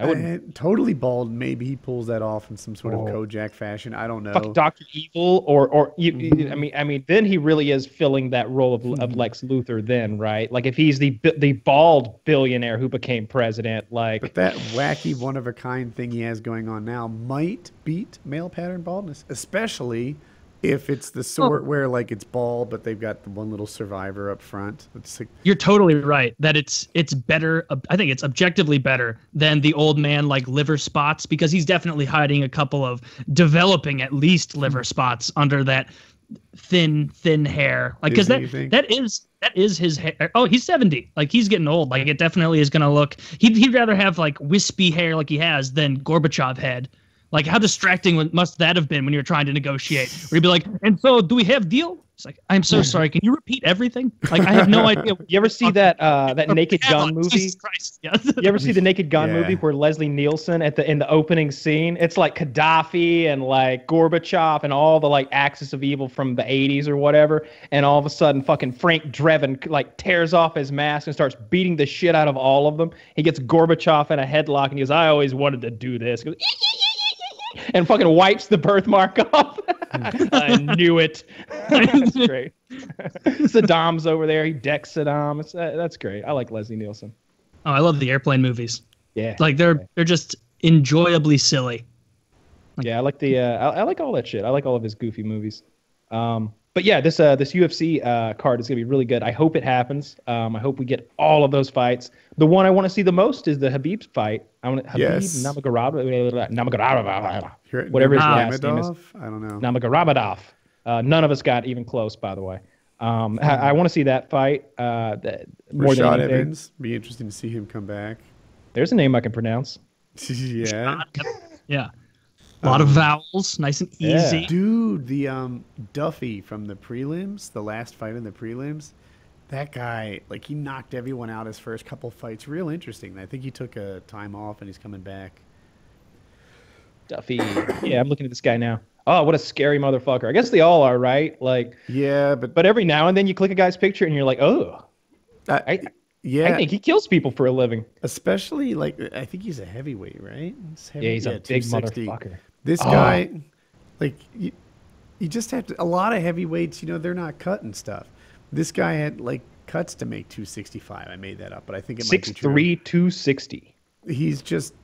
I wouldn't Uh, totally bald. Maybe he pulls that off in some sort of Oh. Kojak fashion. I don't know. fuck Doctor Evil or or you, you- Mm-hmm. I mean I mean then he really is filling that role of, of Lex Luthor then right like if he's the the bald billionaire who became president like But that wacky one of a kind thing he has going on now might beat male pattern baldness, especially if it's the sort where like it's bald, but they've got the one little survivor up front. Like You're totally right that it's it's better. I think it's objectively better than the old man like liver spots because he's definitely hiding a couple of developing at least liver spots under that thin thin hair. Like because that that is that is his hair. Oh, he's 70. Like he's getting old. Like it definitely is gonna look. He'd he'd rather have like wispy hair like he has than Gorbachev head. Like how distracting must that have been when you're trying to negotiate? Where you'd be like, and so do we have deal? It's like, I'm so sorry. Can you repeat everything? Like I have no idea. you ever see that uh that Naked Gun movie Jesus Yeah. you ever see the Naked Gun Yeah. movie where Leslie Nielsen at the in the opening scene? It's like Gaddafi and like Gorbachev and all the like axis of evil from the 80s or whatever. And all of a sudden, fucking Frank Drebin like tears off his mask and starts beating the shit out of all of them. He gets Gorbachev in a headlock and he goes, "I always wanted to do this." He goes, and fucking wipes the birthmark off. I knew it. that's great. Saddam's over there. He decks Saddam. It's, uh, that's great. I like Leslie Nielsen. Oh, I love the airplane movies. Yeah. Like they're they're just enjoyably silly. Yeah, I like the uh, I, I like all that shit. I like all of his goofy movies. Um, but yeah, this uh, this UFC uh, card is gonna be really good. I hope it happens. Um, I hope we get all of those fights. The one I want to see the most is the Khabib fight. I want Khabib Yes. Namagarab Namagarab Here- whatever his last name is. I don't know. Namagarabadov. Uh, none of us got even close, by the way. Um, I, I want to see that fight uh, that, more than Rashad anything. Evans. Be interesting to see him come back. There's a name I can pronounce. yeah. Yeah. A lot of vowels, nice and Yeah. easy. Dude, the um Duffy from the prelims, the last fight in the prelims, that guy, like he knocked everyone out his first couple fights. Real interesting. I think he took a time off and he's coming back. Duffy. Yeah, I'm looking at this guy now. Oh, what a scary motherfucker. I guess they all are, right? Like, Yeah, but but every now and then you click a guy's picture and you're like, oh, I, I, yeah, I think he kills people for a living. especially like I think he's a heavyweight, right? He's heavy, Yeah, he's a big motherfucker. This Oh. guy, like you, you just have to. A lot of heavyweights, you know, they're not cutting stuff. This guy had like cuts to make 265. I made that up, but I think it might Six be true. three, two sixty. he's just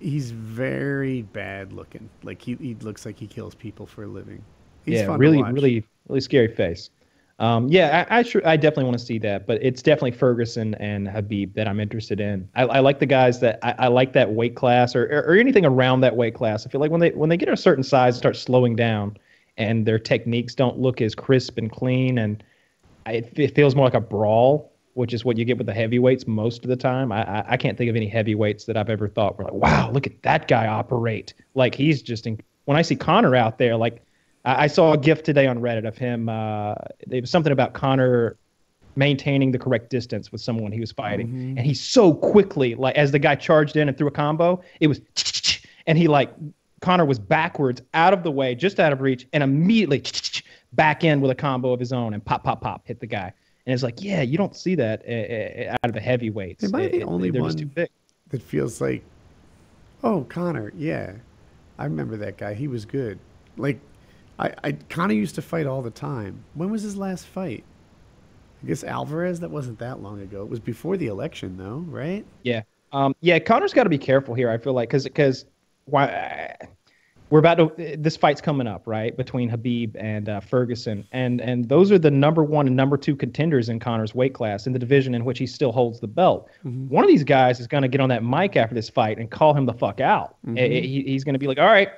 he's very bad looking. Like he, he looks like he kills people for a living. He's Yeah, fun to really, really, really scary face. Um, yeah, I, I I definitely want to see that, but it's definitely Ferguson and Khabib that I'm interested in. I, I like the guys that I, I like that weight class or, or or anything around that weight class. I feel like when they when they get a certain size, start slowing down, and their techniques don't look as crisp and clean, and it, it feels more like a brawl, which is what you get with the heavyweights most of the time. I, I I can't think of any heavyweights that I've ever thought were like, wow, look at that guy operate. Like he's just in, when I see Conor out there, like I, I saw a GIF today on Reddit of him. Uh, it was something about Conor maintaining the correct distance with someone he was fighting, and he so quickly, like as the guy charged in and threw a combo, it was, and he like Conor was backwards, out of the way, just out of reach, and immediately back in with a combo of his own and pop, pop, pop, hit the guy. And it's like, yeah, you don't see that uh, uh, out of the heavyweights. Am I the It- only one- too big. that feels like, oh Conor, yeah, I remember that guy. He was good. Like, I, I kind of used to fight all the time. When was his last fight? I guess Alvarez. That wasn't that long ago. It was before the election, though, right? Yeah. Um, yeah, Conor's got to be careful here. I feel like because because why we're about to this fight's coming up right between Khabib and uh, Ferguson and and those are the number one and number two contenders in Conor's weight class in the division in which he still holds the belt. One of these guys is going to get on that mic after this fight and call him the fuck out. Eh, eh, he- he's going to be like, all right.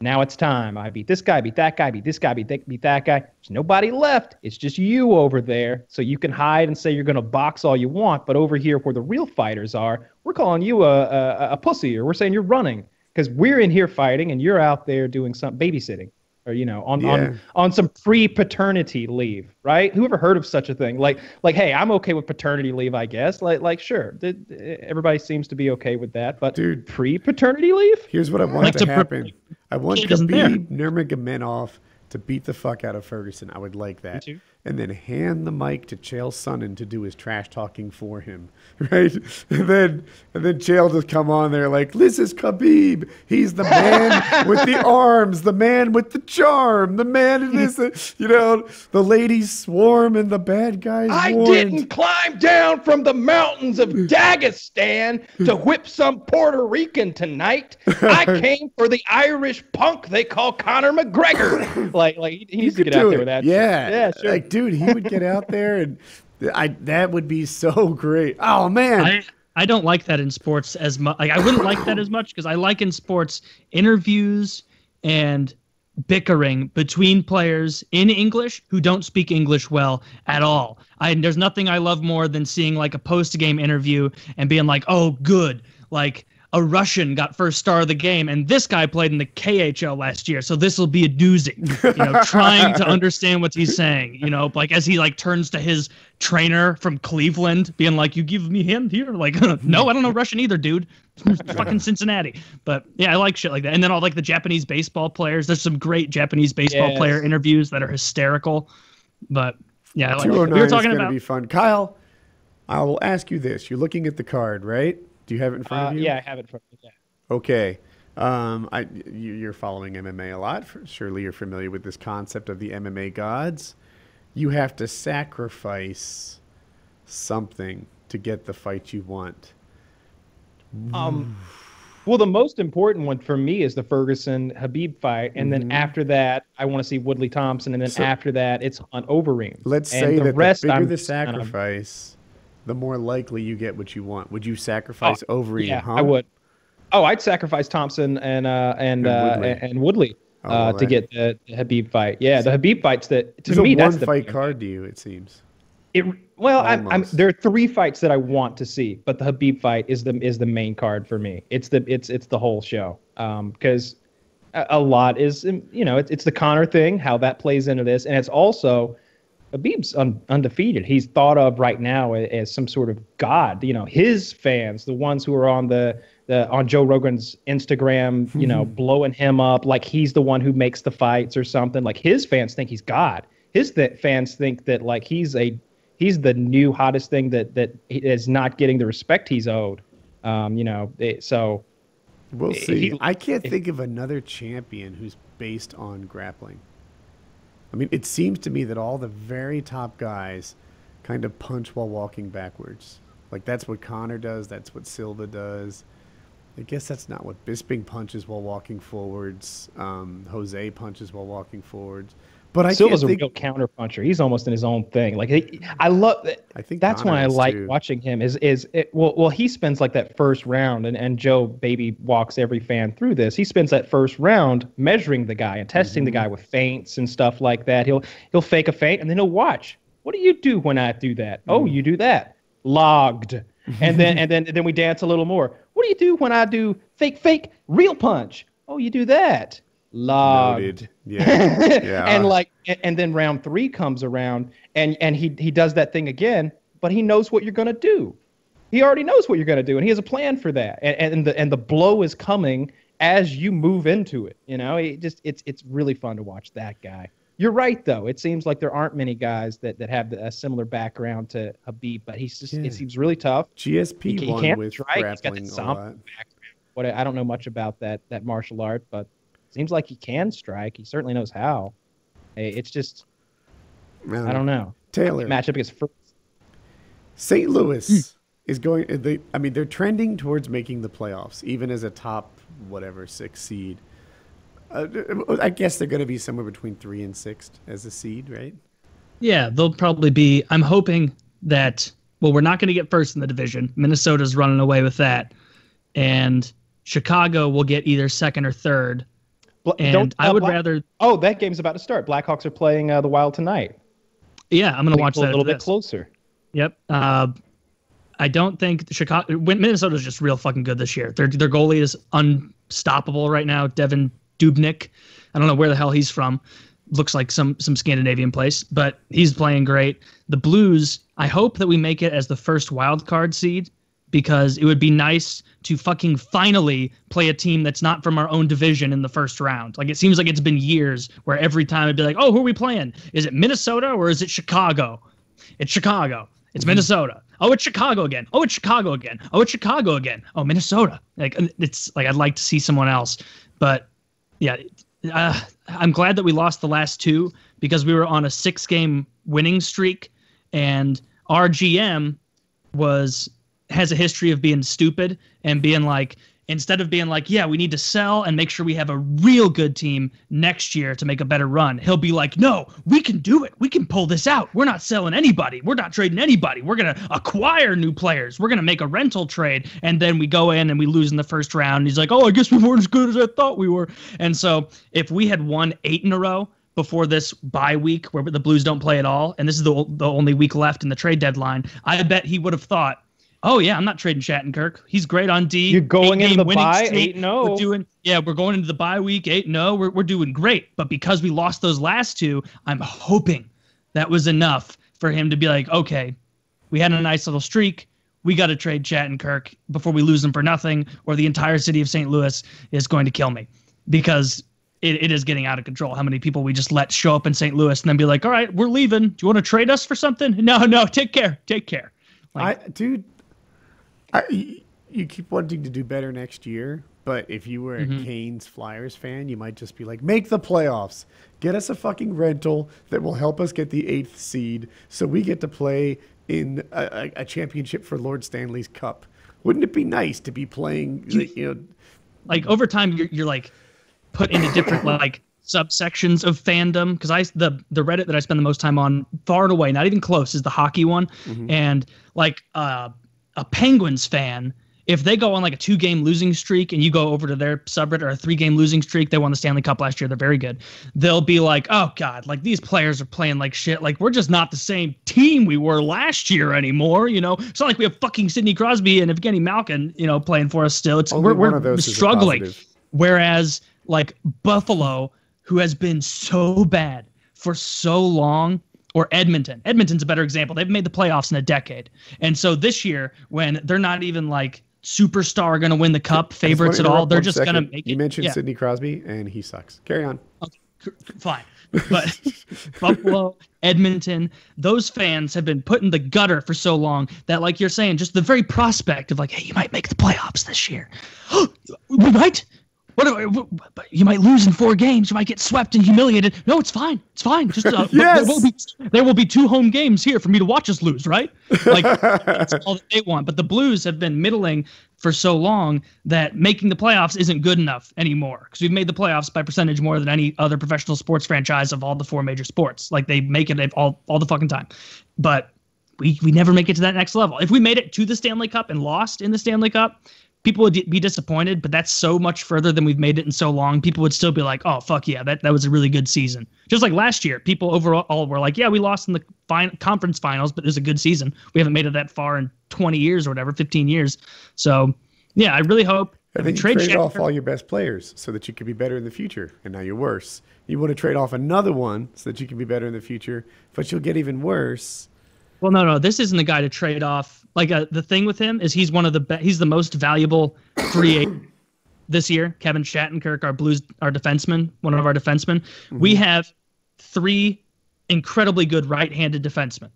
Now it's time. I beat this guy, beat that guy, beat this guy, beat, that, beat that guy. There's nobody left. It's just you over there. So you can hide and say you're going to box all you want. But over here, where the real fighters are, we're calling you a, a, a pussy or we're saying you're running because we're in here fighting and you're out there doing some babysitting or, you know, on, Yeah. on, on some pre paternity leave, right? Who ever heard of such a thing? Like, like, hey, I'm okay with paternity leave, I guess. Like, like, sure. Th- Everybody seems to be okay with that. But Dude. pre paternity leave? Here's what I want Like to to pre- happen. I want Kid isn't there. Khabib Nurmagomedov to beat the fuck out of Ferguson. I would like that. And then hand the mic to Chael Sonnen to do his trash talking for him, right? And then and then Chael just come on there like, "This is Khabib. He's the man with the arms, the man with the charm, the man in this, you know, the ladies swarm and the bad guys I warned." didn't climb down from the mountains of Dagestan to whip some Puerto Rican tonight. I came for the Irish punk they call Conor McGregor. Like, like he- needs to get out there it. with that. Yeah, yeah, sure. Like, dude, he would get out there and I that would be so great. Oh man, I I don't like that in sports as much. Like I wouldn't like that as much because I like in sports interviews and bickering between players in English who don't speak English well at all. I there's nothing I love more than seeing like a post game interview and being like, "Oh, good." Like a Russian got first star of the game, and this guy played in the KHL last year, so this will be a doozy. You know, trying to understand what he's saying. You know, like as he like turns to his trainer from Cleveland, being like, "You give me him here?" Like, no, I don't know Russian either, dude. Fucking Cincinnati. But yeah, I like shit like that. And then all like the Japanese baseball players. There's some great Japanese baseball Yes. player interviews that are hysterical. But yeah, I like, oh we 209 were is talking going to about be fun. Kyle, I will ask you this. You're looking at the card, right? Do you have it in front Uh, of you? yeah, I have it for yeah. Okay. Um, I, you, you're following MMA a lot. Surely you're familiar with this concept of the MMA gods. You have to sacrifice something to get the fight you want. Um, well, the most important one for me is the Ferguson Khabib fight, and then after that, I want to see Woodley Thompson, and then Mm-hmm. So- after that, it's on Overeem. Let's and say the that rest, the bigger I'm the of- sacrifice, the more likely you get what you want. Would you sacrifice over yeah, huh? I would. Oh, I'd sacrifice Thompson and uh, and And uh, Woodley. and, and Woodley Oh, uh, well, to get the, the Khabib fight. Yeah, the Khabib fights that to There's me a that's one the fight card to you, it seems. It well, I'm, I'm there are three fights that I want to see, but the Khabib fight is the is the main card for me. It's the it's it's the whole show. Um, because a, a lot is um, you know it's, it's the Conor thing, how that plays into this, and it's also Khabib's un, undefeated. He's thought of right now as, as, some sort of god. You know, his fans, the ones who are on the, the on Joe Rogan's Instagram, you know, mm-hmm. blowing him up like he's the one who makes the fights or something. Like his fans think he's god. His th- fans think that like he's a he's the new hottest thing that that is not getting the respect he's owed. Um, you know, it, so we'll see. He, I can't if, think of another champion who's based on grappling. I mean, it seems to me that all the very top guys kind of punch while walking backwards. Like that's what Conor does. That's what Silva does. I guess that's not what Bisping punches while walking forwards. Um, Jose punches while walking forwards. But I Silva's a think... real counter puncher. He's almost in his own thing. Like he, I love. I think that's why I like too. watching him. Is is it, well well he spends like that first round and and Joe baby walks every fan through this. He spends that first round measuring the guy and testing mm-hmm. the guy with feints and stuff like that. He'll he'll fake a feint and then he'll watch. What do you do when I do that? Oh, mm. Oh, you do that. Logged. and then and then and then we dance a little more. What do you do when I do fake fake real punch? Oh, you do that logged. Noted. Yeah. yeah. and like and then round three comes around and and he he does that thing again, but he knows what you're gonna do. He already knows what you're gonna do, and he has a plan for that. And and the and the blow is coming as you move into it. You know, it just it's it's really fun to watch that guy. You're right though. It seems like there aren't many guys that, that have a similar background to Khabib, but he's just yeah. it seems really tough. GSP he, he can't with strike. grappling He's got that a lot. What I don't know much about that that martial art, but Seems like he can strike. He certainly knows how. It's just, I don't know. Taylor matchup against first. St. Louis mm. is going. They, I mean, they're trending towards making the playoffs, even as a top whatever six seed. Uh, I guess they're going to be somewhere between three and six as a seed, right? Yeah, they'll probably be. I'm hoping that. Well, we're not going to get first in the division. Minnesota's running away with that, and Chicago will get either second or third and I would Black- rather. Oh, that game's about to start. Blackhawks are playing uh, the Wild tonight. Yeah, I'm going to watch that a little bit closer. Yep. Uh, I don't think Chicago, Minnesota's just real fucking good this year. Their their goalie is unstoppable right now. Devan Dubnyk. I don't know where the hell he's from. Looks like some some Scandinavian place, but he's playing great. The Blues. I hope that we make it as the first wild card seed because it would be nice to fucking finally play a team that's not from our own division in the first round. Like it seems like it's been years where every time it'd be like, oh, who are we playing? Is it Minnesota or is it Chicago? It's Chicago. It's mm-hmm. Minnesota. Oh, it's Chicago again. Oh, it's Chicago again. Oh, it's Chicago again. Oh, Minnesota. Like it's like I'd like to see someone else, but yeah, uh, I'm glad that we lost the last two because we were on a six-game winning streak, and our GM was has a history of being stupid and being like instead of being like, yeah, we need to sell and make sure we have a real good team next year to make a better run, he'll be like, no, we can do it. We can pull this out. We're not selling anybody. We're not trading anybody. We're going to acquire new players. We're going to make a rental trade. And then we go in and we lose in the first round. And he's like, oh, I guess we weren't as good as I thought we were. And so if we had won eight in a row, before this bye week where the Blues don't play at all, and this is the, the only week left in the trade deadline, I bet he would have thought, Oh yeah, I'm not trading Shattenkirk. He's great on D. You're going into the bye eight no. We're doing yeah, we're going into the bye week eight no. We're we're doing great, but because we lost those last two, I'm hoping that was enough for him to be like, okay, we had a nice little streak. We got to trade Shattenkirk before we lose him for nothing, or the entire city of St. Louis is going to kill me because it, it is getting out of control. How many people we just let show up in St. Louis and then be like, all right, we're leaving. Do you want to trade us for something? No, no, take care, take care. Like, I, dude, I, you keep wanting to do better next year, but if you were a mm-hmm. Canes Flyers fan, you might just be like, make the playoffs. Get us a fucking rental that will help us get the eighth seed so we get to play in a, a championship for Lord Stanley's Cup. Wouldn't it be nice to be playing, you know? Like over time, you're, you're like put into different like subsections of fandom because I the the Reddit that I spend the most time on far and away, not even close, is the hockey one, mm-hmm. and like uh a Penguins fan, if they go on like a two game losing streak and you go over to their subreddit or a three game losing streak, they won the Stanley Cup last year. They're very good. They'll be like, oh God, like these players are playing like shit. Like we're just not the same team we were last year anymore. You know, it's not like we have fucking Sidney Crosby and Evgeny Malkin, you know, playing for us still. It's we're, we're struggling. Whereas like Buffalo, who has been so bad for so long, or Edmonton. Edmonton's a better example. They've made the playoffs in a decade. And so this year, when they're not even like superstar going to win the cup favorites at all, they're just going to make it. You mentioned yeah. Sidney Crosby, and he sucks. Carry on. fine. But Buffalo, Edmonton, those fans have been put in the gutter for so long that, like you're saying, just the very prospect of like, hey, you might make the playoffs this year. we might. What? But you might lose in four games. You might get swept and humiliated. No, it's fine. It's fine. Just uh, Yes! there will be there will be two home games here for me to watch us lose. Right? Like that's all that they want. But the Blues have been middling for so long that making the playoffs isn't good enough anymore because we've made the playoffs by percentage more than any other professional sports franchise of all the four major sports. Like they make it all all the fucking time, but we we never make it to that next level. If we made it to the Stanley Cup and lost in the Stanley Cup, people would be disappointed. But that's so much further than we've made it in so long. People would still be like, "Oh fuck yeah, that that was a really good season." Just like last year, people overall were like, "Yeah, we lost in the fin- conference finals, but it was a good season. We haven't made it that far in 20 years or whatever, 15 years." So yeah, I really hope I think trade traded off all your best players so that you could be better in the future, and now you're worse. You want to trade off another one so that you can be better in the future, but you'll get even worse. Well, no, no, this isn't the guy to trade off. Like uh, the thing with him is he's one of the be- he's the most valuable free this year. Kevin Shattenkirk, our Blues, our defenseman, one of our defensemen. We have three incredibly good right-handed defensemen.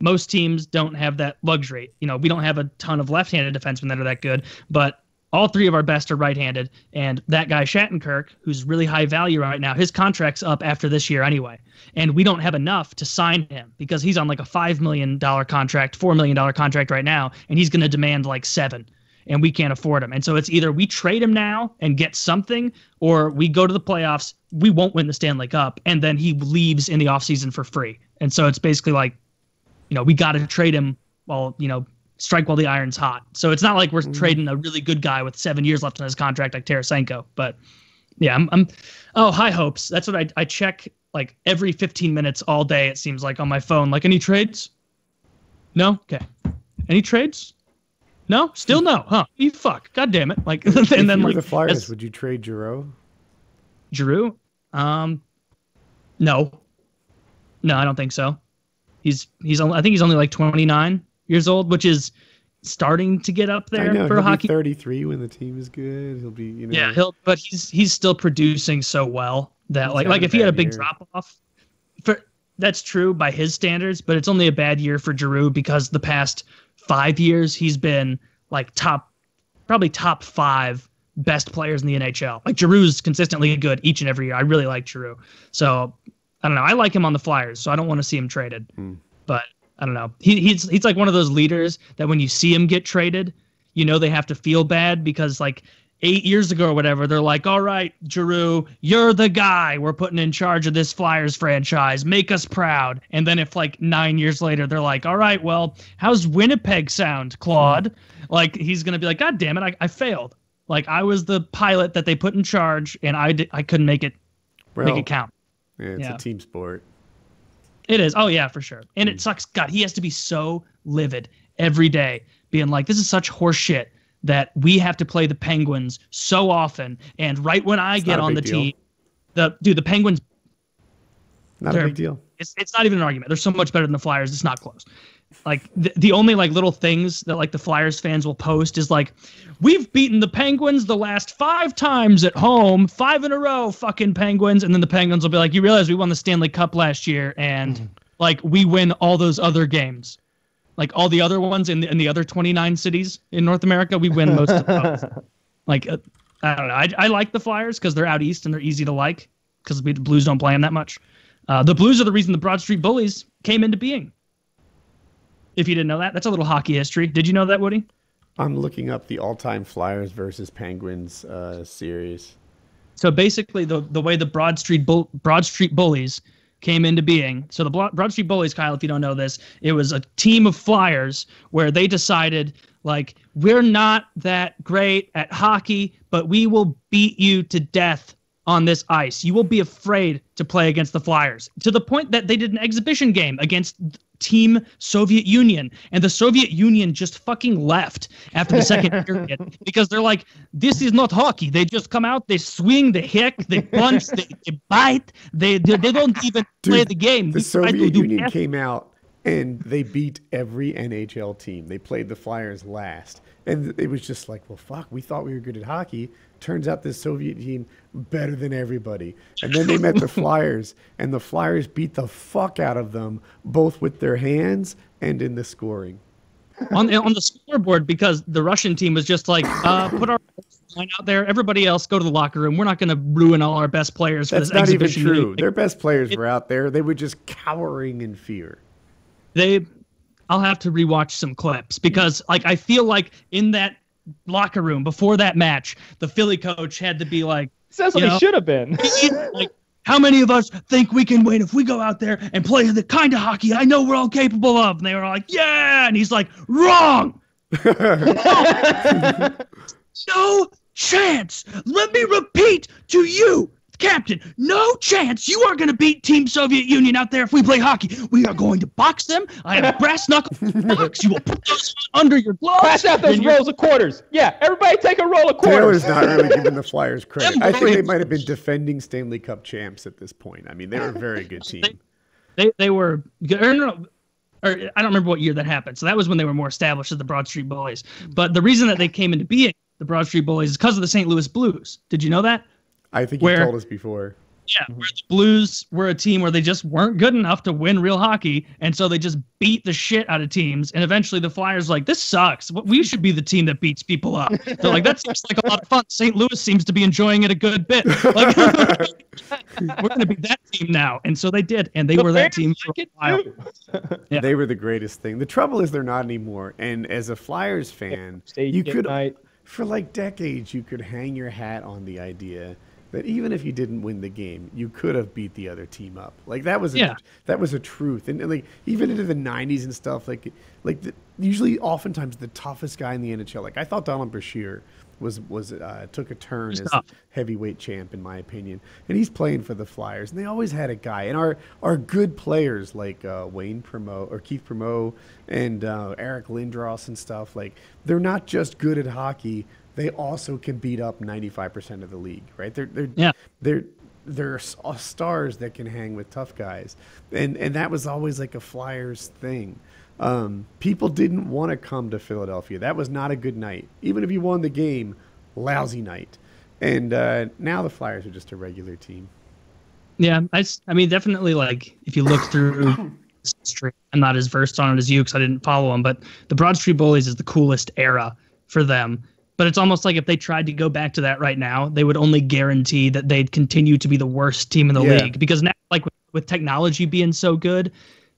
Most teams don't have that luxury. You know, we don't have a ton of left-handed defensemen that are that good, but all three of our best are right-handed, and that guy Shattenkirk, who's really high value right now, his contract's up after this year anyway, and we don't have enough to sign him because he's on like a five million dollar contract, four million dollar contract right now, and he's going to demand like seven, and we can't afford him. And so it's either we trade him now and get something, or we go to the playoffs. We won't win the Stanley Cup, and then he leaves in the offseason for free. And so it's basically like, you know, we got to trade him while you know strike while the iron's hot. So it's not like we're trading a really good guy with seven years left on his contract like Tarasenko. But yeah, I'm, I'm oh high hopes. That's what I I check like every 15 minutes all day. It seems like on my phone. Like any trades? No. Okay. Any trades? No. Still no. Huh? You fuck. God damn it. Like and if then you were like the Flyers, would you trade Giroux? Drew? Um, no, no, I don't think so. He's he's only I think he's only like 29 years old, which is starting to get up there know for he'll hockey. be 33 when the team is good. He'll be, you know. Yeah, he'll but he's he's still producing so well that like like if he had a big year. drop off for that's true by his standards, but it's only a bad year for Giroux because the past five years he's been like top probably top five best players in the NHL. Like Giroux's consistently good each and every year. I really like Giroux. So I don't know. I like him on the Flyers, so I don't want to see him traded. Hmm. But I don't know. He, he's he's like one of those leaders that when you see him get traded, you know they have to feel bad because like eight years ago or whatever, they're like, "All right, Giroux, you're the guy. We're putting in charge of this Flyers franchise. Make us proud." And then if like nine years later, they're like, "All right, well, how's Winnipeg sound, Claude?" Like he's gonna be like, "God damn it, I, I failed. Like I was the pilot that they put in charge, and I I couldn't make it well, make it count." yeah, it's yeah. a team sport. It is. Oh yeah, for sure. And it hmm. sucks. God, he has to be so livid every day, being like, "This is such horseshit that we have to play the Penguins so often." And right when I It's get on the deal. team, the dude, the Penguins. Not a big deal. It's it's not even an argument. They're so much better than the Flyers. It's not close. Like the, the only like little things that like the Flyers fans will post is like, we've beaten the Penguins the last five times at home, five in a row, fucking Penguins, and then the Penguins will be like, you realize we won the Stanley Cup last year, and like we win all those other games, like all the other ones in the, in the other 29 cities in North America, we win most of those. Like uh, I don't know, I I like the Flyers because they're out east and they're easy to like because the Blues don't play them that much. Uh, the Blues are the reason the Broad Street Bullies came into being. If you didn't know that, that's a little hockey history. Did you know that, Woody? I'm looking up the all-time Flyers versus Penguins uh, series. So basically, the the way the Broad Street Bull, Broad Street Bullies came into being. So the Broad Street Bullies, Kyle, if you don't know this, it was a team of Flyers where they decided like we're not that great at hockey, but we will beat you to death on this ice. You will be afraid to play against the Flyers to the point that they did an exhibition game against Team Soviet Union. And the Soviet Union just fucking left after the second period because they're like, this is not hockey. They just come out, they swing, they hit, they punch, they, they bite. They, they they don't even play the game. The We Soviet Union everything. came out and they beat every NHL team. They played the Flyers last. And it was just like, well, fuck, we thought we were good at hockey. Turns out this Soviet team better than everybody. And then they met the Flyers, and the Flyers beat the fuck out of them, both with their hands and in the scoring. on on the scoreboard because the Russian team was just like, uh, put our line out there. Everybody else, go to the locker room. We're not going to ruin all our best players for That's not even true. game." Their best players were out there. They were just cowering in fear. They, I'll have to rewatch some clips because like I feel like in that locker room before that match, the Philly coach had to be like, That's what You he should have been. like. How many of us think we can win if we go out there and play the kind of hockey I know we're all capable of? And they were like, "Yeah," and he's like, "Wrong." no chance. Let me repeat to you, Captain, no chance you are going to beat Team Soviet Union out there if we play hockey. We are going to box them. I have brass knuckles box. You will put those under your gloves. Pass out those rolls of quarters. Yeah, everybody take a roll of Taylor's quarters. not really giving the Flyers credit. I think they might have been defending Stanley Cup champs at this point. I mean, they were a very good team. They, they were, good- or no, or I don't remember what year that happened. So that was when they were more established as the Broad Street Bullies. But the reason that they came into being the Broad Street Bullies is because of the St. Louis Blues. Did you know that? I think you told us before. Yeah, mm-hmm. where the Blues were a team where they just weren't good enough to win real hockey, and so they just beat the shit out of teams. And eventually, the Flyers like this sucks. We should be the team that beats people up. They're like that seems like a lot of fun. St. Louis seems to be enjoying it a good bit. Like, we're going to be that team now, and so they did, and they The were that team for a while. Yeah. They were the greatest thing. The trouble is they're not anymore. And as a Flyers fan, Stage you could night. for like decades you could hang your hat on the idea that even if you didn't win the game, you could have beat the other team up. Like that was a, Yeah. that was a truth. And, and, like even into the '90s and stuff, like like the, usually, oftentimes the toughest guy in the NHL. Like I thought Donald Brashear was was uh, took a turn He's as tough. heavyweight champ in my opinion, and he's playing for the Flyers. And they always had a guy. And our our good players like uh, Wayne Primeau or Keith Primeau and uh, Eric Lindros and stuff. Like they're not just good at hockey. They also can beat up 95% of the league, right? They're they're Yeah. they're they're uh, stars that can hang with tough guys, and and that was always like a Flyers thing. Um, people didn't want to come to Philadelphia. That was not a good night. Even if you won the game, lousy night. And uh, now the Flyers are just a regular team. Yeah, I, I mean, definitely. Like, if you look through history, I'm not as versed on it as you because I didn't follow them. But the Broad Street Bullies is the coolest era for them. But it's almost like if they tried to go back to that right now, they would only guarantee that they'd continue to be the worst team in the Yeah. league. Because now, like with, with technology being so good,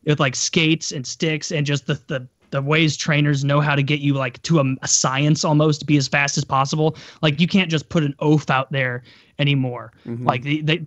with like skates and sticks and just the the the ways trainers know how to get you like to a, a science almost to be as fast as possible. Like you can't just put an oaf out there anymore. Mm-hmm. Like they, they, they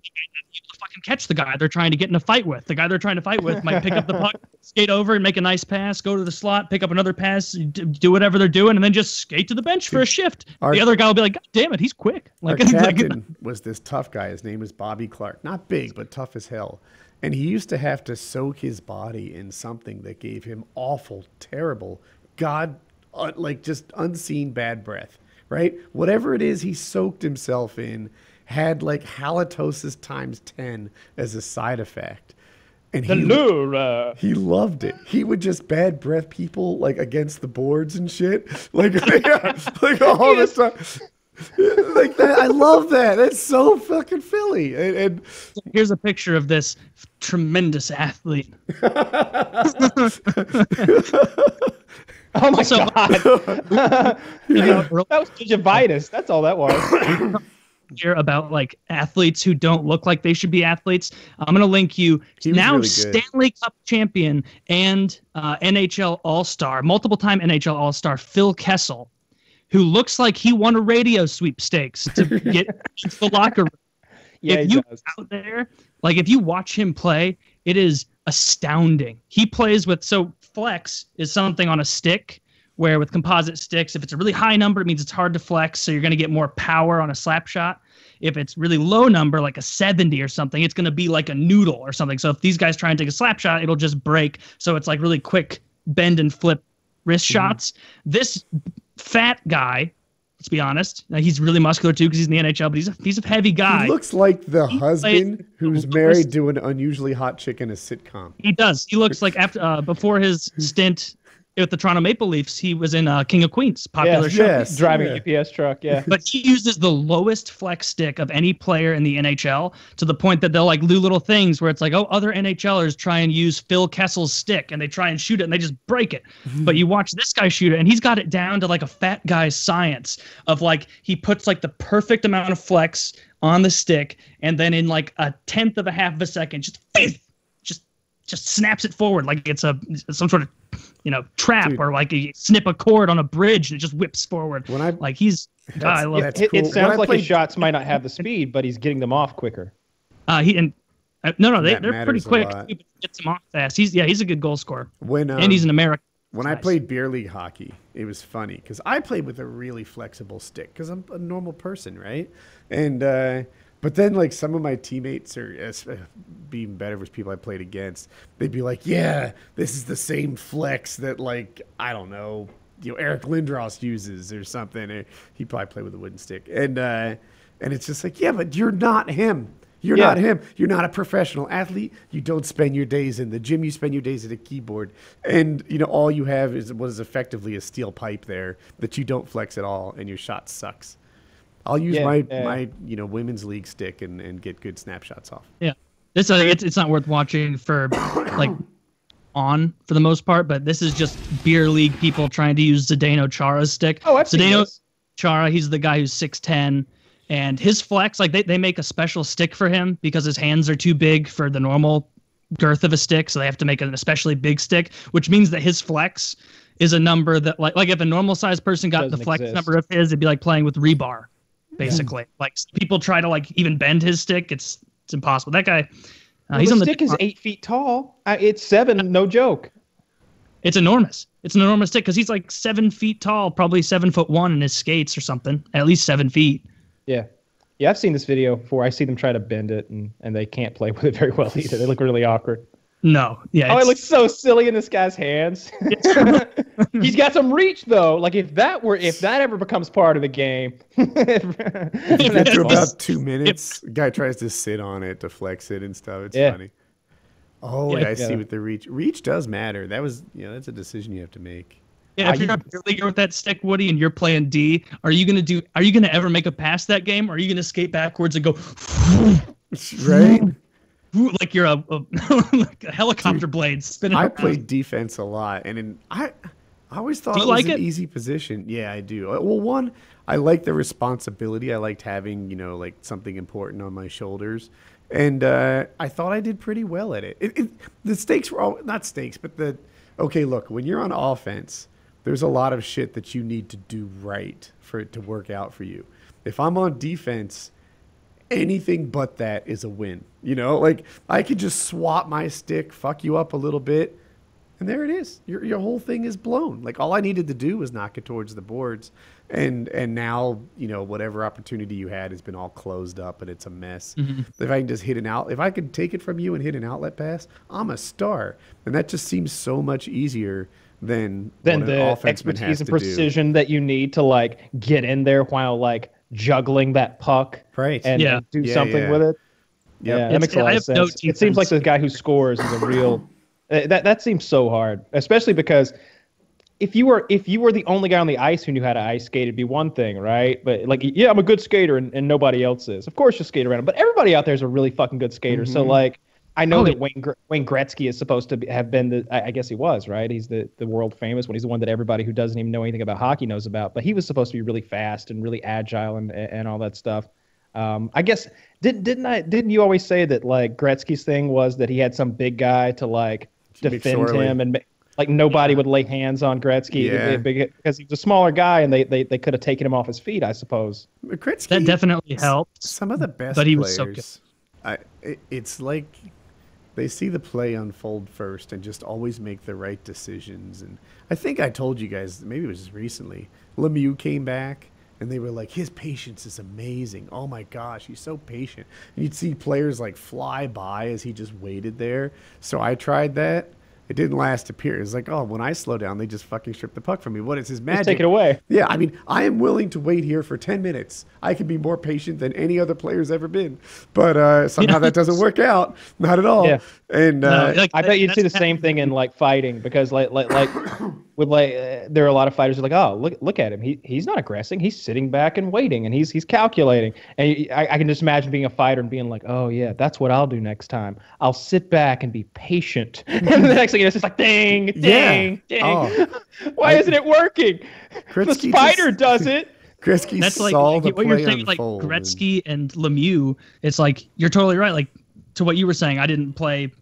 fucking catch the guy they're trying to get in a fight with. The guy they're trying to fight with might pick up the puck, skate over and make a nice pass, go to the slot, pick up another pass, d- do whatever they're doing, and then just skate to the bench for a shift. Our- the other guy will be like, God damn it, he's quick. Our Like, like- captain was this tough guy. His name was Bobby Clarke. Not big, but tough as hell. And he used to have to soak his body in something that gave him awful, terrible, God, uh, like just unseen bad breath, right? Whatever it is he soaked himself in had like halitosis times 10 as a side effect. And he, he loved it. He would just bad breath people like against the boards and shit, like like all the time. like that, I love that. That's so fucking Philly. And, and Here's a picture of this tremendous athlete. Oh my So- god. You know, that was gingivitis. That's all that was. here about like athletes who don't look like they should be athletes. I'm gonna link you now really. Stanley Cup champion and uh, NHL All Star, multiple time NHL All Star Phil Kessel, who looks like he won a radio sweepstakes to get into the locker room. Yeah, if you does. out there, like if you watch him play, it is astounding. He plays with so flex is something on a stick where with composite sticks, if it's a really high number, it means it's hard to flex, so you're going to get more power on a slap shot. If it's really low number, like a 70 or something, it's going to be like a noodle or something. So if these guys try and take a slap shot, it'll just break. So it's like really quick bend and flip wrist Mm-hmm. shots. This fat guy, let's be honest, uh, he's really muscular too because he's in the NHL, but he's a, he's a heavy guy. He looks like the He husband who's married to an unusually hot chick in a sitcom. He does. He looks like after uh, before his stint with the Toronto Maple Leafs, he was in uh, King of Queens, popular Yeah. show. Yes, Driving yeah. a UPS truck, yeah. But he uses the lowest flex stick of any player in the NHL to the point that they'll like do little things where it's like, oh, other NHLers try and use Phil Kessel's stick and they try and shoot it and they just break it. but you watch this guy shoot it and he's got it down to like a fat guy's science of like he puts like the perfect amount of flex on the stick and then in like a tenth of a half of a second just just just snaps it forward like it's a some sort of you know trap Dude. or like you snip a cord on a bridge and it just whips forward When I like he's God, I love that's it, cool. it When sounds I like played- his shots might not have the speed, but he's getting them off quicker. uh he and uh, no no they, they're pretty quick lot. but he gets him off fast he's yeah he's a good goal scorer when um, and he's an American when I played beer league hockey, it was funny because I played with a really flexible stick because I'm a normal person, right? And uh, but then like some of my teammates or uh, being better was people I played against, they'd be like, "Yeah, this is the same flex that like I don't know." You know, Eric Lindros uses or something. Or he probably played with a wooden stick, and uh, and it's just like, yeah, but you're not him. You're Yeah. not him. You're not a professional athlete. You don't spend your days in the gym. You spend your days at a keyboard, and you know all you have is what is effectively a steel pipe there that you don't flex at all, and your shot sucks. I'll use Yeah, my yeah. my you know women's league stick and, and get good snapshots off. yeah this uh, it's, it's not worth watching for like on for the most part but this is just beer league people trying to use Zdeno Chara's stick Oh, I've Zdeno. Chara, he's the guy who's 6'10. And his flex, like they, they make a special stick for him because his hands are too big for the normal girth of a stick. So they have to make an especially big stick, which means that his flex is a number that like like if a normal sized person got the Doesn't flex exist. number of his, it'd be like playing with rebar, basically. like people try to like even bend his stick. It's it's impossible. That guy uh, Well, he's on the stick is eight feet tall. I, it's seven, no joke. It's enormous. It's an enormous stick because he's like seven feet tall, probably seven foot one in his skates or something, at least seven feet. Yeah. Yeah, I've seen this video before. I see them try to bend it, and, and they can't play with it very well either. They look really awkward. No, yeah. Oh, it looks so silly in this guy's hands. He's got some reach though. Like if that were if that ever becomes part of the game, After about two minutes, guy tries to sit on it to flex it and stuff. It's Yeah. funny. Oh, Yeah. I see Yeah. with the reach. Reach does matter. That was you know that's a decision you have to make. Yeah, if I- you're a beer leaguer with that stick, Woody, and you're playing D, are you gonna do? Are you gonna ever make a pass that game? Or are you gonna skate backwards and go Right? Like you're a, a, like a helicopter blade spinning? I around? played defense a lot, and in, I, I always thought it was like an it? easy position. Yeah, I do. Uh, Well, one, I like the responsibility. I liked having you know like something important on my shoulders, and uh, I thought I did pretty well at it. it, it the stakes were all not stakes, but the okay. Look, when you're on offense, there's a lot of shit that you need to do right for it to work out for you. If I'm on defense, anything but that is a win. You know, like I could just swap my stick, fuck you up a little bit, and there it is. Your your whole thing is blown. Like all I needed to do was knock it towards the boards, and and now you know whatever opportunity you had has been all closed up and it's a mess. Mm-hmm. If I can just hit an out, if I could take it from you and hit an outlet pass, I'm a star, and that just seems so much easier than then what an the expertise and to do. precision that you need to like get in there while like juggling that puck Right. and, Yeah. do Yeah, something yeah. with it. Yep. Yeah, that makes a lot of have no sense. it seems like the guy who scores is a real. uh, that that seems so hard, especially because if you were if you were the only guy on the ice who knew how to ice skate, it'd be one thing, right? But like, yeah, I'm a good skater, and, and nobody else is. Of course, you skate around, but everybody out there is a really fucking good skater. So like, I know Oh, that. Wayne Wayne Gretzky is supposed to be, have been the. I, I guess he was right. He's the the world famous one. He's the one that everybody who doesn't even know anything about hockey knows about. But he was supposed to be really fast and really agile and and all that stuff. Um, I guess didn't didn't I didn't you always say that like Gretzky's thing was that he had some big guy to like defend him and like nobody would lay hands on Gretzky Yeah. because he was a smaller guy and they they, they could have taken him off his feet I suppose. Gretzky, that definitely helped. Some of the best But he was so players, I, it, it's like they see the play unfold first and just always make the right decisions. And I think I told you guys, maybe it was just recently, Lemieux came back and they were like, his patience is amazing. Oh my gosh, he's so patient. And you'd see players like fly by as he just waited there. So I tried that. It didn't last a period. It's like, oh, when I slow down, they just fucking strip the puck from me. What is his magic? Just take it away. Yeah, I mean, I am willing to wait here for 10 minutes. I can be more patient than any other player's ever been. But uh, somehow that doesn't work out. Not at all. Yeah. And uh, No, like, I bet you'd see the same thing in like fighting because like like like with like uh, there are a lot of fighters who are like oh look look at him he he's not aggressing he's sitting back and waiting and he's he's calculating and y- I, I can just imagine being a fighter and being like oh yeah that's what I'll do next time I'll sit back and be patient and the next thing you know, it's just like ding Yeah. ding ding Oh. why I- isn't it working the spider just- does it Gretzky That's like saw the what you're play saying, like unfold and- Gretzky and Lemieux. It's like you're totally right. Like to what you were saying, I didn't play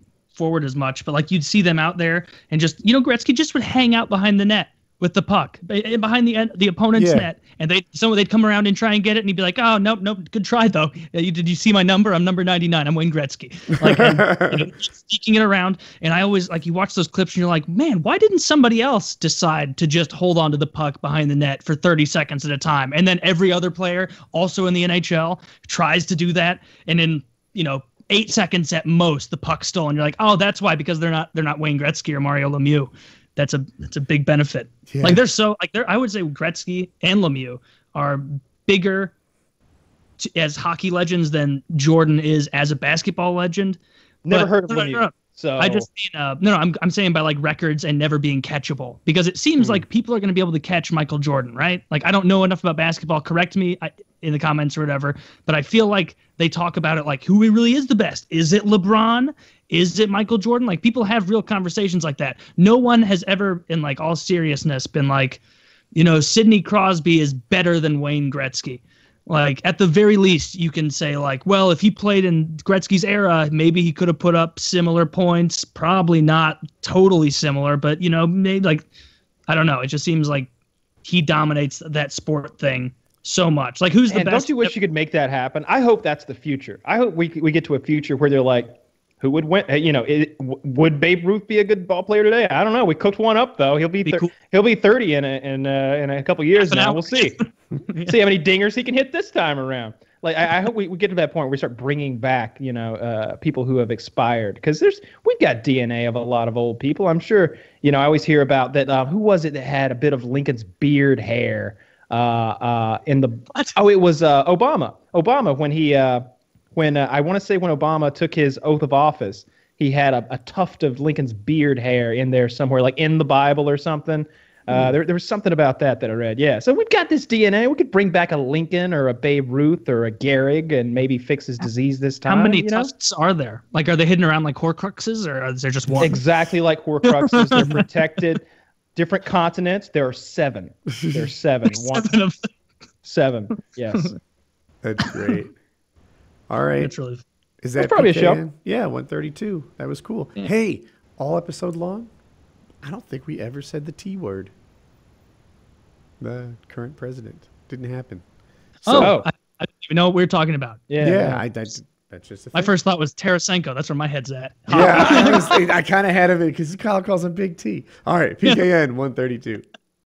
forward as much, but like you'd see them out there and just you know Gretzky just would hang out behind the net with the puck eh, behind the end, the opponent's Yeah. net, and they someone they'd come around and try and get it, and he'd be like, oh nope nope, good try though. You, did you see my number? I'm number 99. I'm Wayne Gretzky. Like and, you know, sneaking it around, and I always like you watch those clips and you're like, man, why didn't somebody else decide to just hold on to the puck behind the net for 30 seconds at a time, and then every other player also in the NHL tries to do that, and in you know eight seconds at most the puck's stolen. You're like, oh, that's why because they're not they're not Wayne Gretzky or Mario Lemieux. That's a that's a big benefit. Yeah. Like they're so like they're I would say Gretzky and Lemieux are bigger t- as hockey legends than Jordan is as a basketball legend. never But- heard of no, no, Lemieux no, no. So I just mean, uh, no, no, I'm, I'm saying by like records and never being catchable because it seems Hmm. like people are going to be able to catch Michael Jordan, right? Like I don't know enough about basketball. Correct me I, in the comments or whatever, but I feel like they talk about it like who really is the best? Is it LeBron? Is it Michael Jordan? Like people have real conversations like that. No one has ever, in like all seriousness, been like, you know, Sidney Crosby is better than Wayne Gretzky. Like at the very least, you can say like, well, if he played in Gretzky's era, maybe he could have put up similar points. Probably not totally similar, but you know, maybe like, I don't know. It just seems like he dominates that sport thing so much. Like, who's the And best? don't you wish you could make that happen? I hope that's the future. I hope we we get to a future where they're like, who would win? uh, You know, it, would Babe Ruth be a good ball player today? I don't know. We cooked one up though. He'll be, Be thir- cool. he'll be thirty in a, in uh, in a couple years now. We'll see. See how many dingers he can hit this time around. Like I, I hope we, we get to that point where we start bringing back, you know, uh, people who have expired because there's we've got DNA of a lot of old people. I'm sure, you know, I always hear about that. Um, who was it that had a bit of Lincoln's beard hair? Uh, uh, in the What? oh, it was uh, Obama. Obama when he uh, when uh, I want to say when Obama took his oath of office, he had a, a tuft of Lincoln's beard hair in there somewhere, like in the Bible or something. Uh, there, there was something about that that I read. Yeah, so we've got this DNA. We could bring back a Lincoln or a Babe Ruth or a Gehrig and maybe fix his disease this time. How many you know? tufts are there? Like, are they hidden around like Horcruxes, or is there just one? Exactly like Horcruxes. They're protected. Different continents. There are seven. There's seven. One, Seven of them. seven. Yes. That's great. All right. It's really Is that probably a show. Yeah, 132. That was cool. Hey, all episode long? I don't think we ever said the T word. The current president. Didn't happen. oh, Oh. I, I didn't even know what we were talking about. Yeah. Yeah, I, I, that's just a My thing. first thought was Tarasenko. That's where my head's at. Yeah, I, I kind of had of it because Kyle calls him Big T. All right, PKN 132.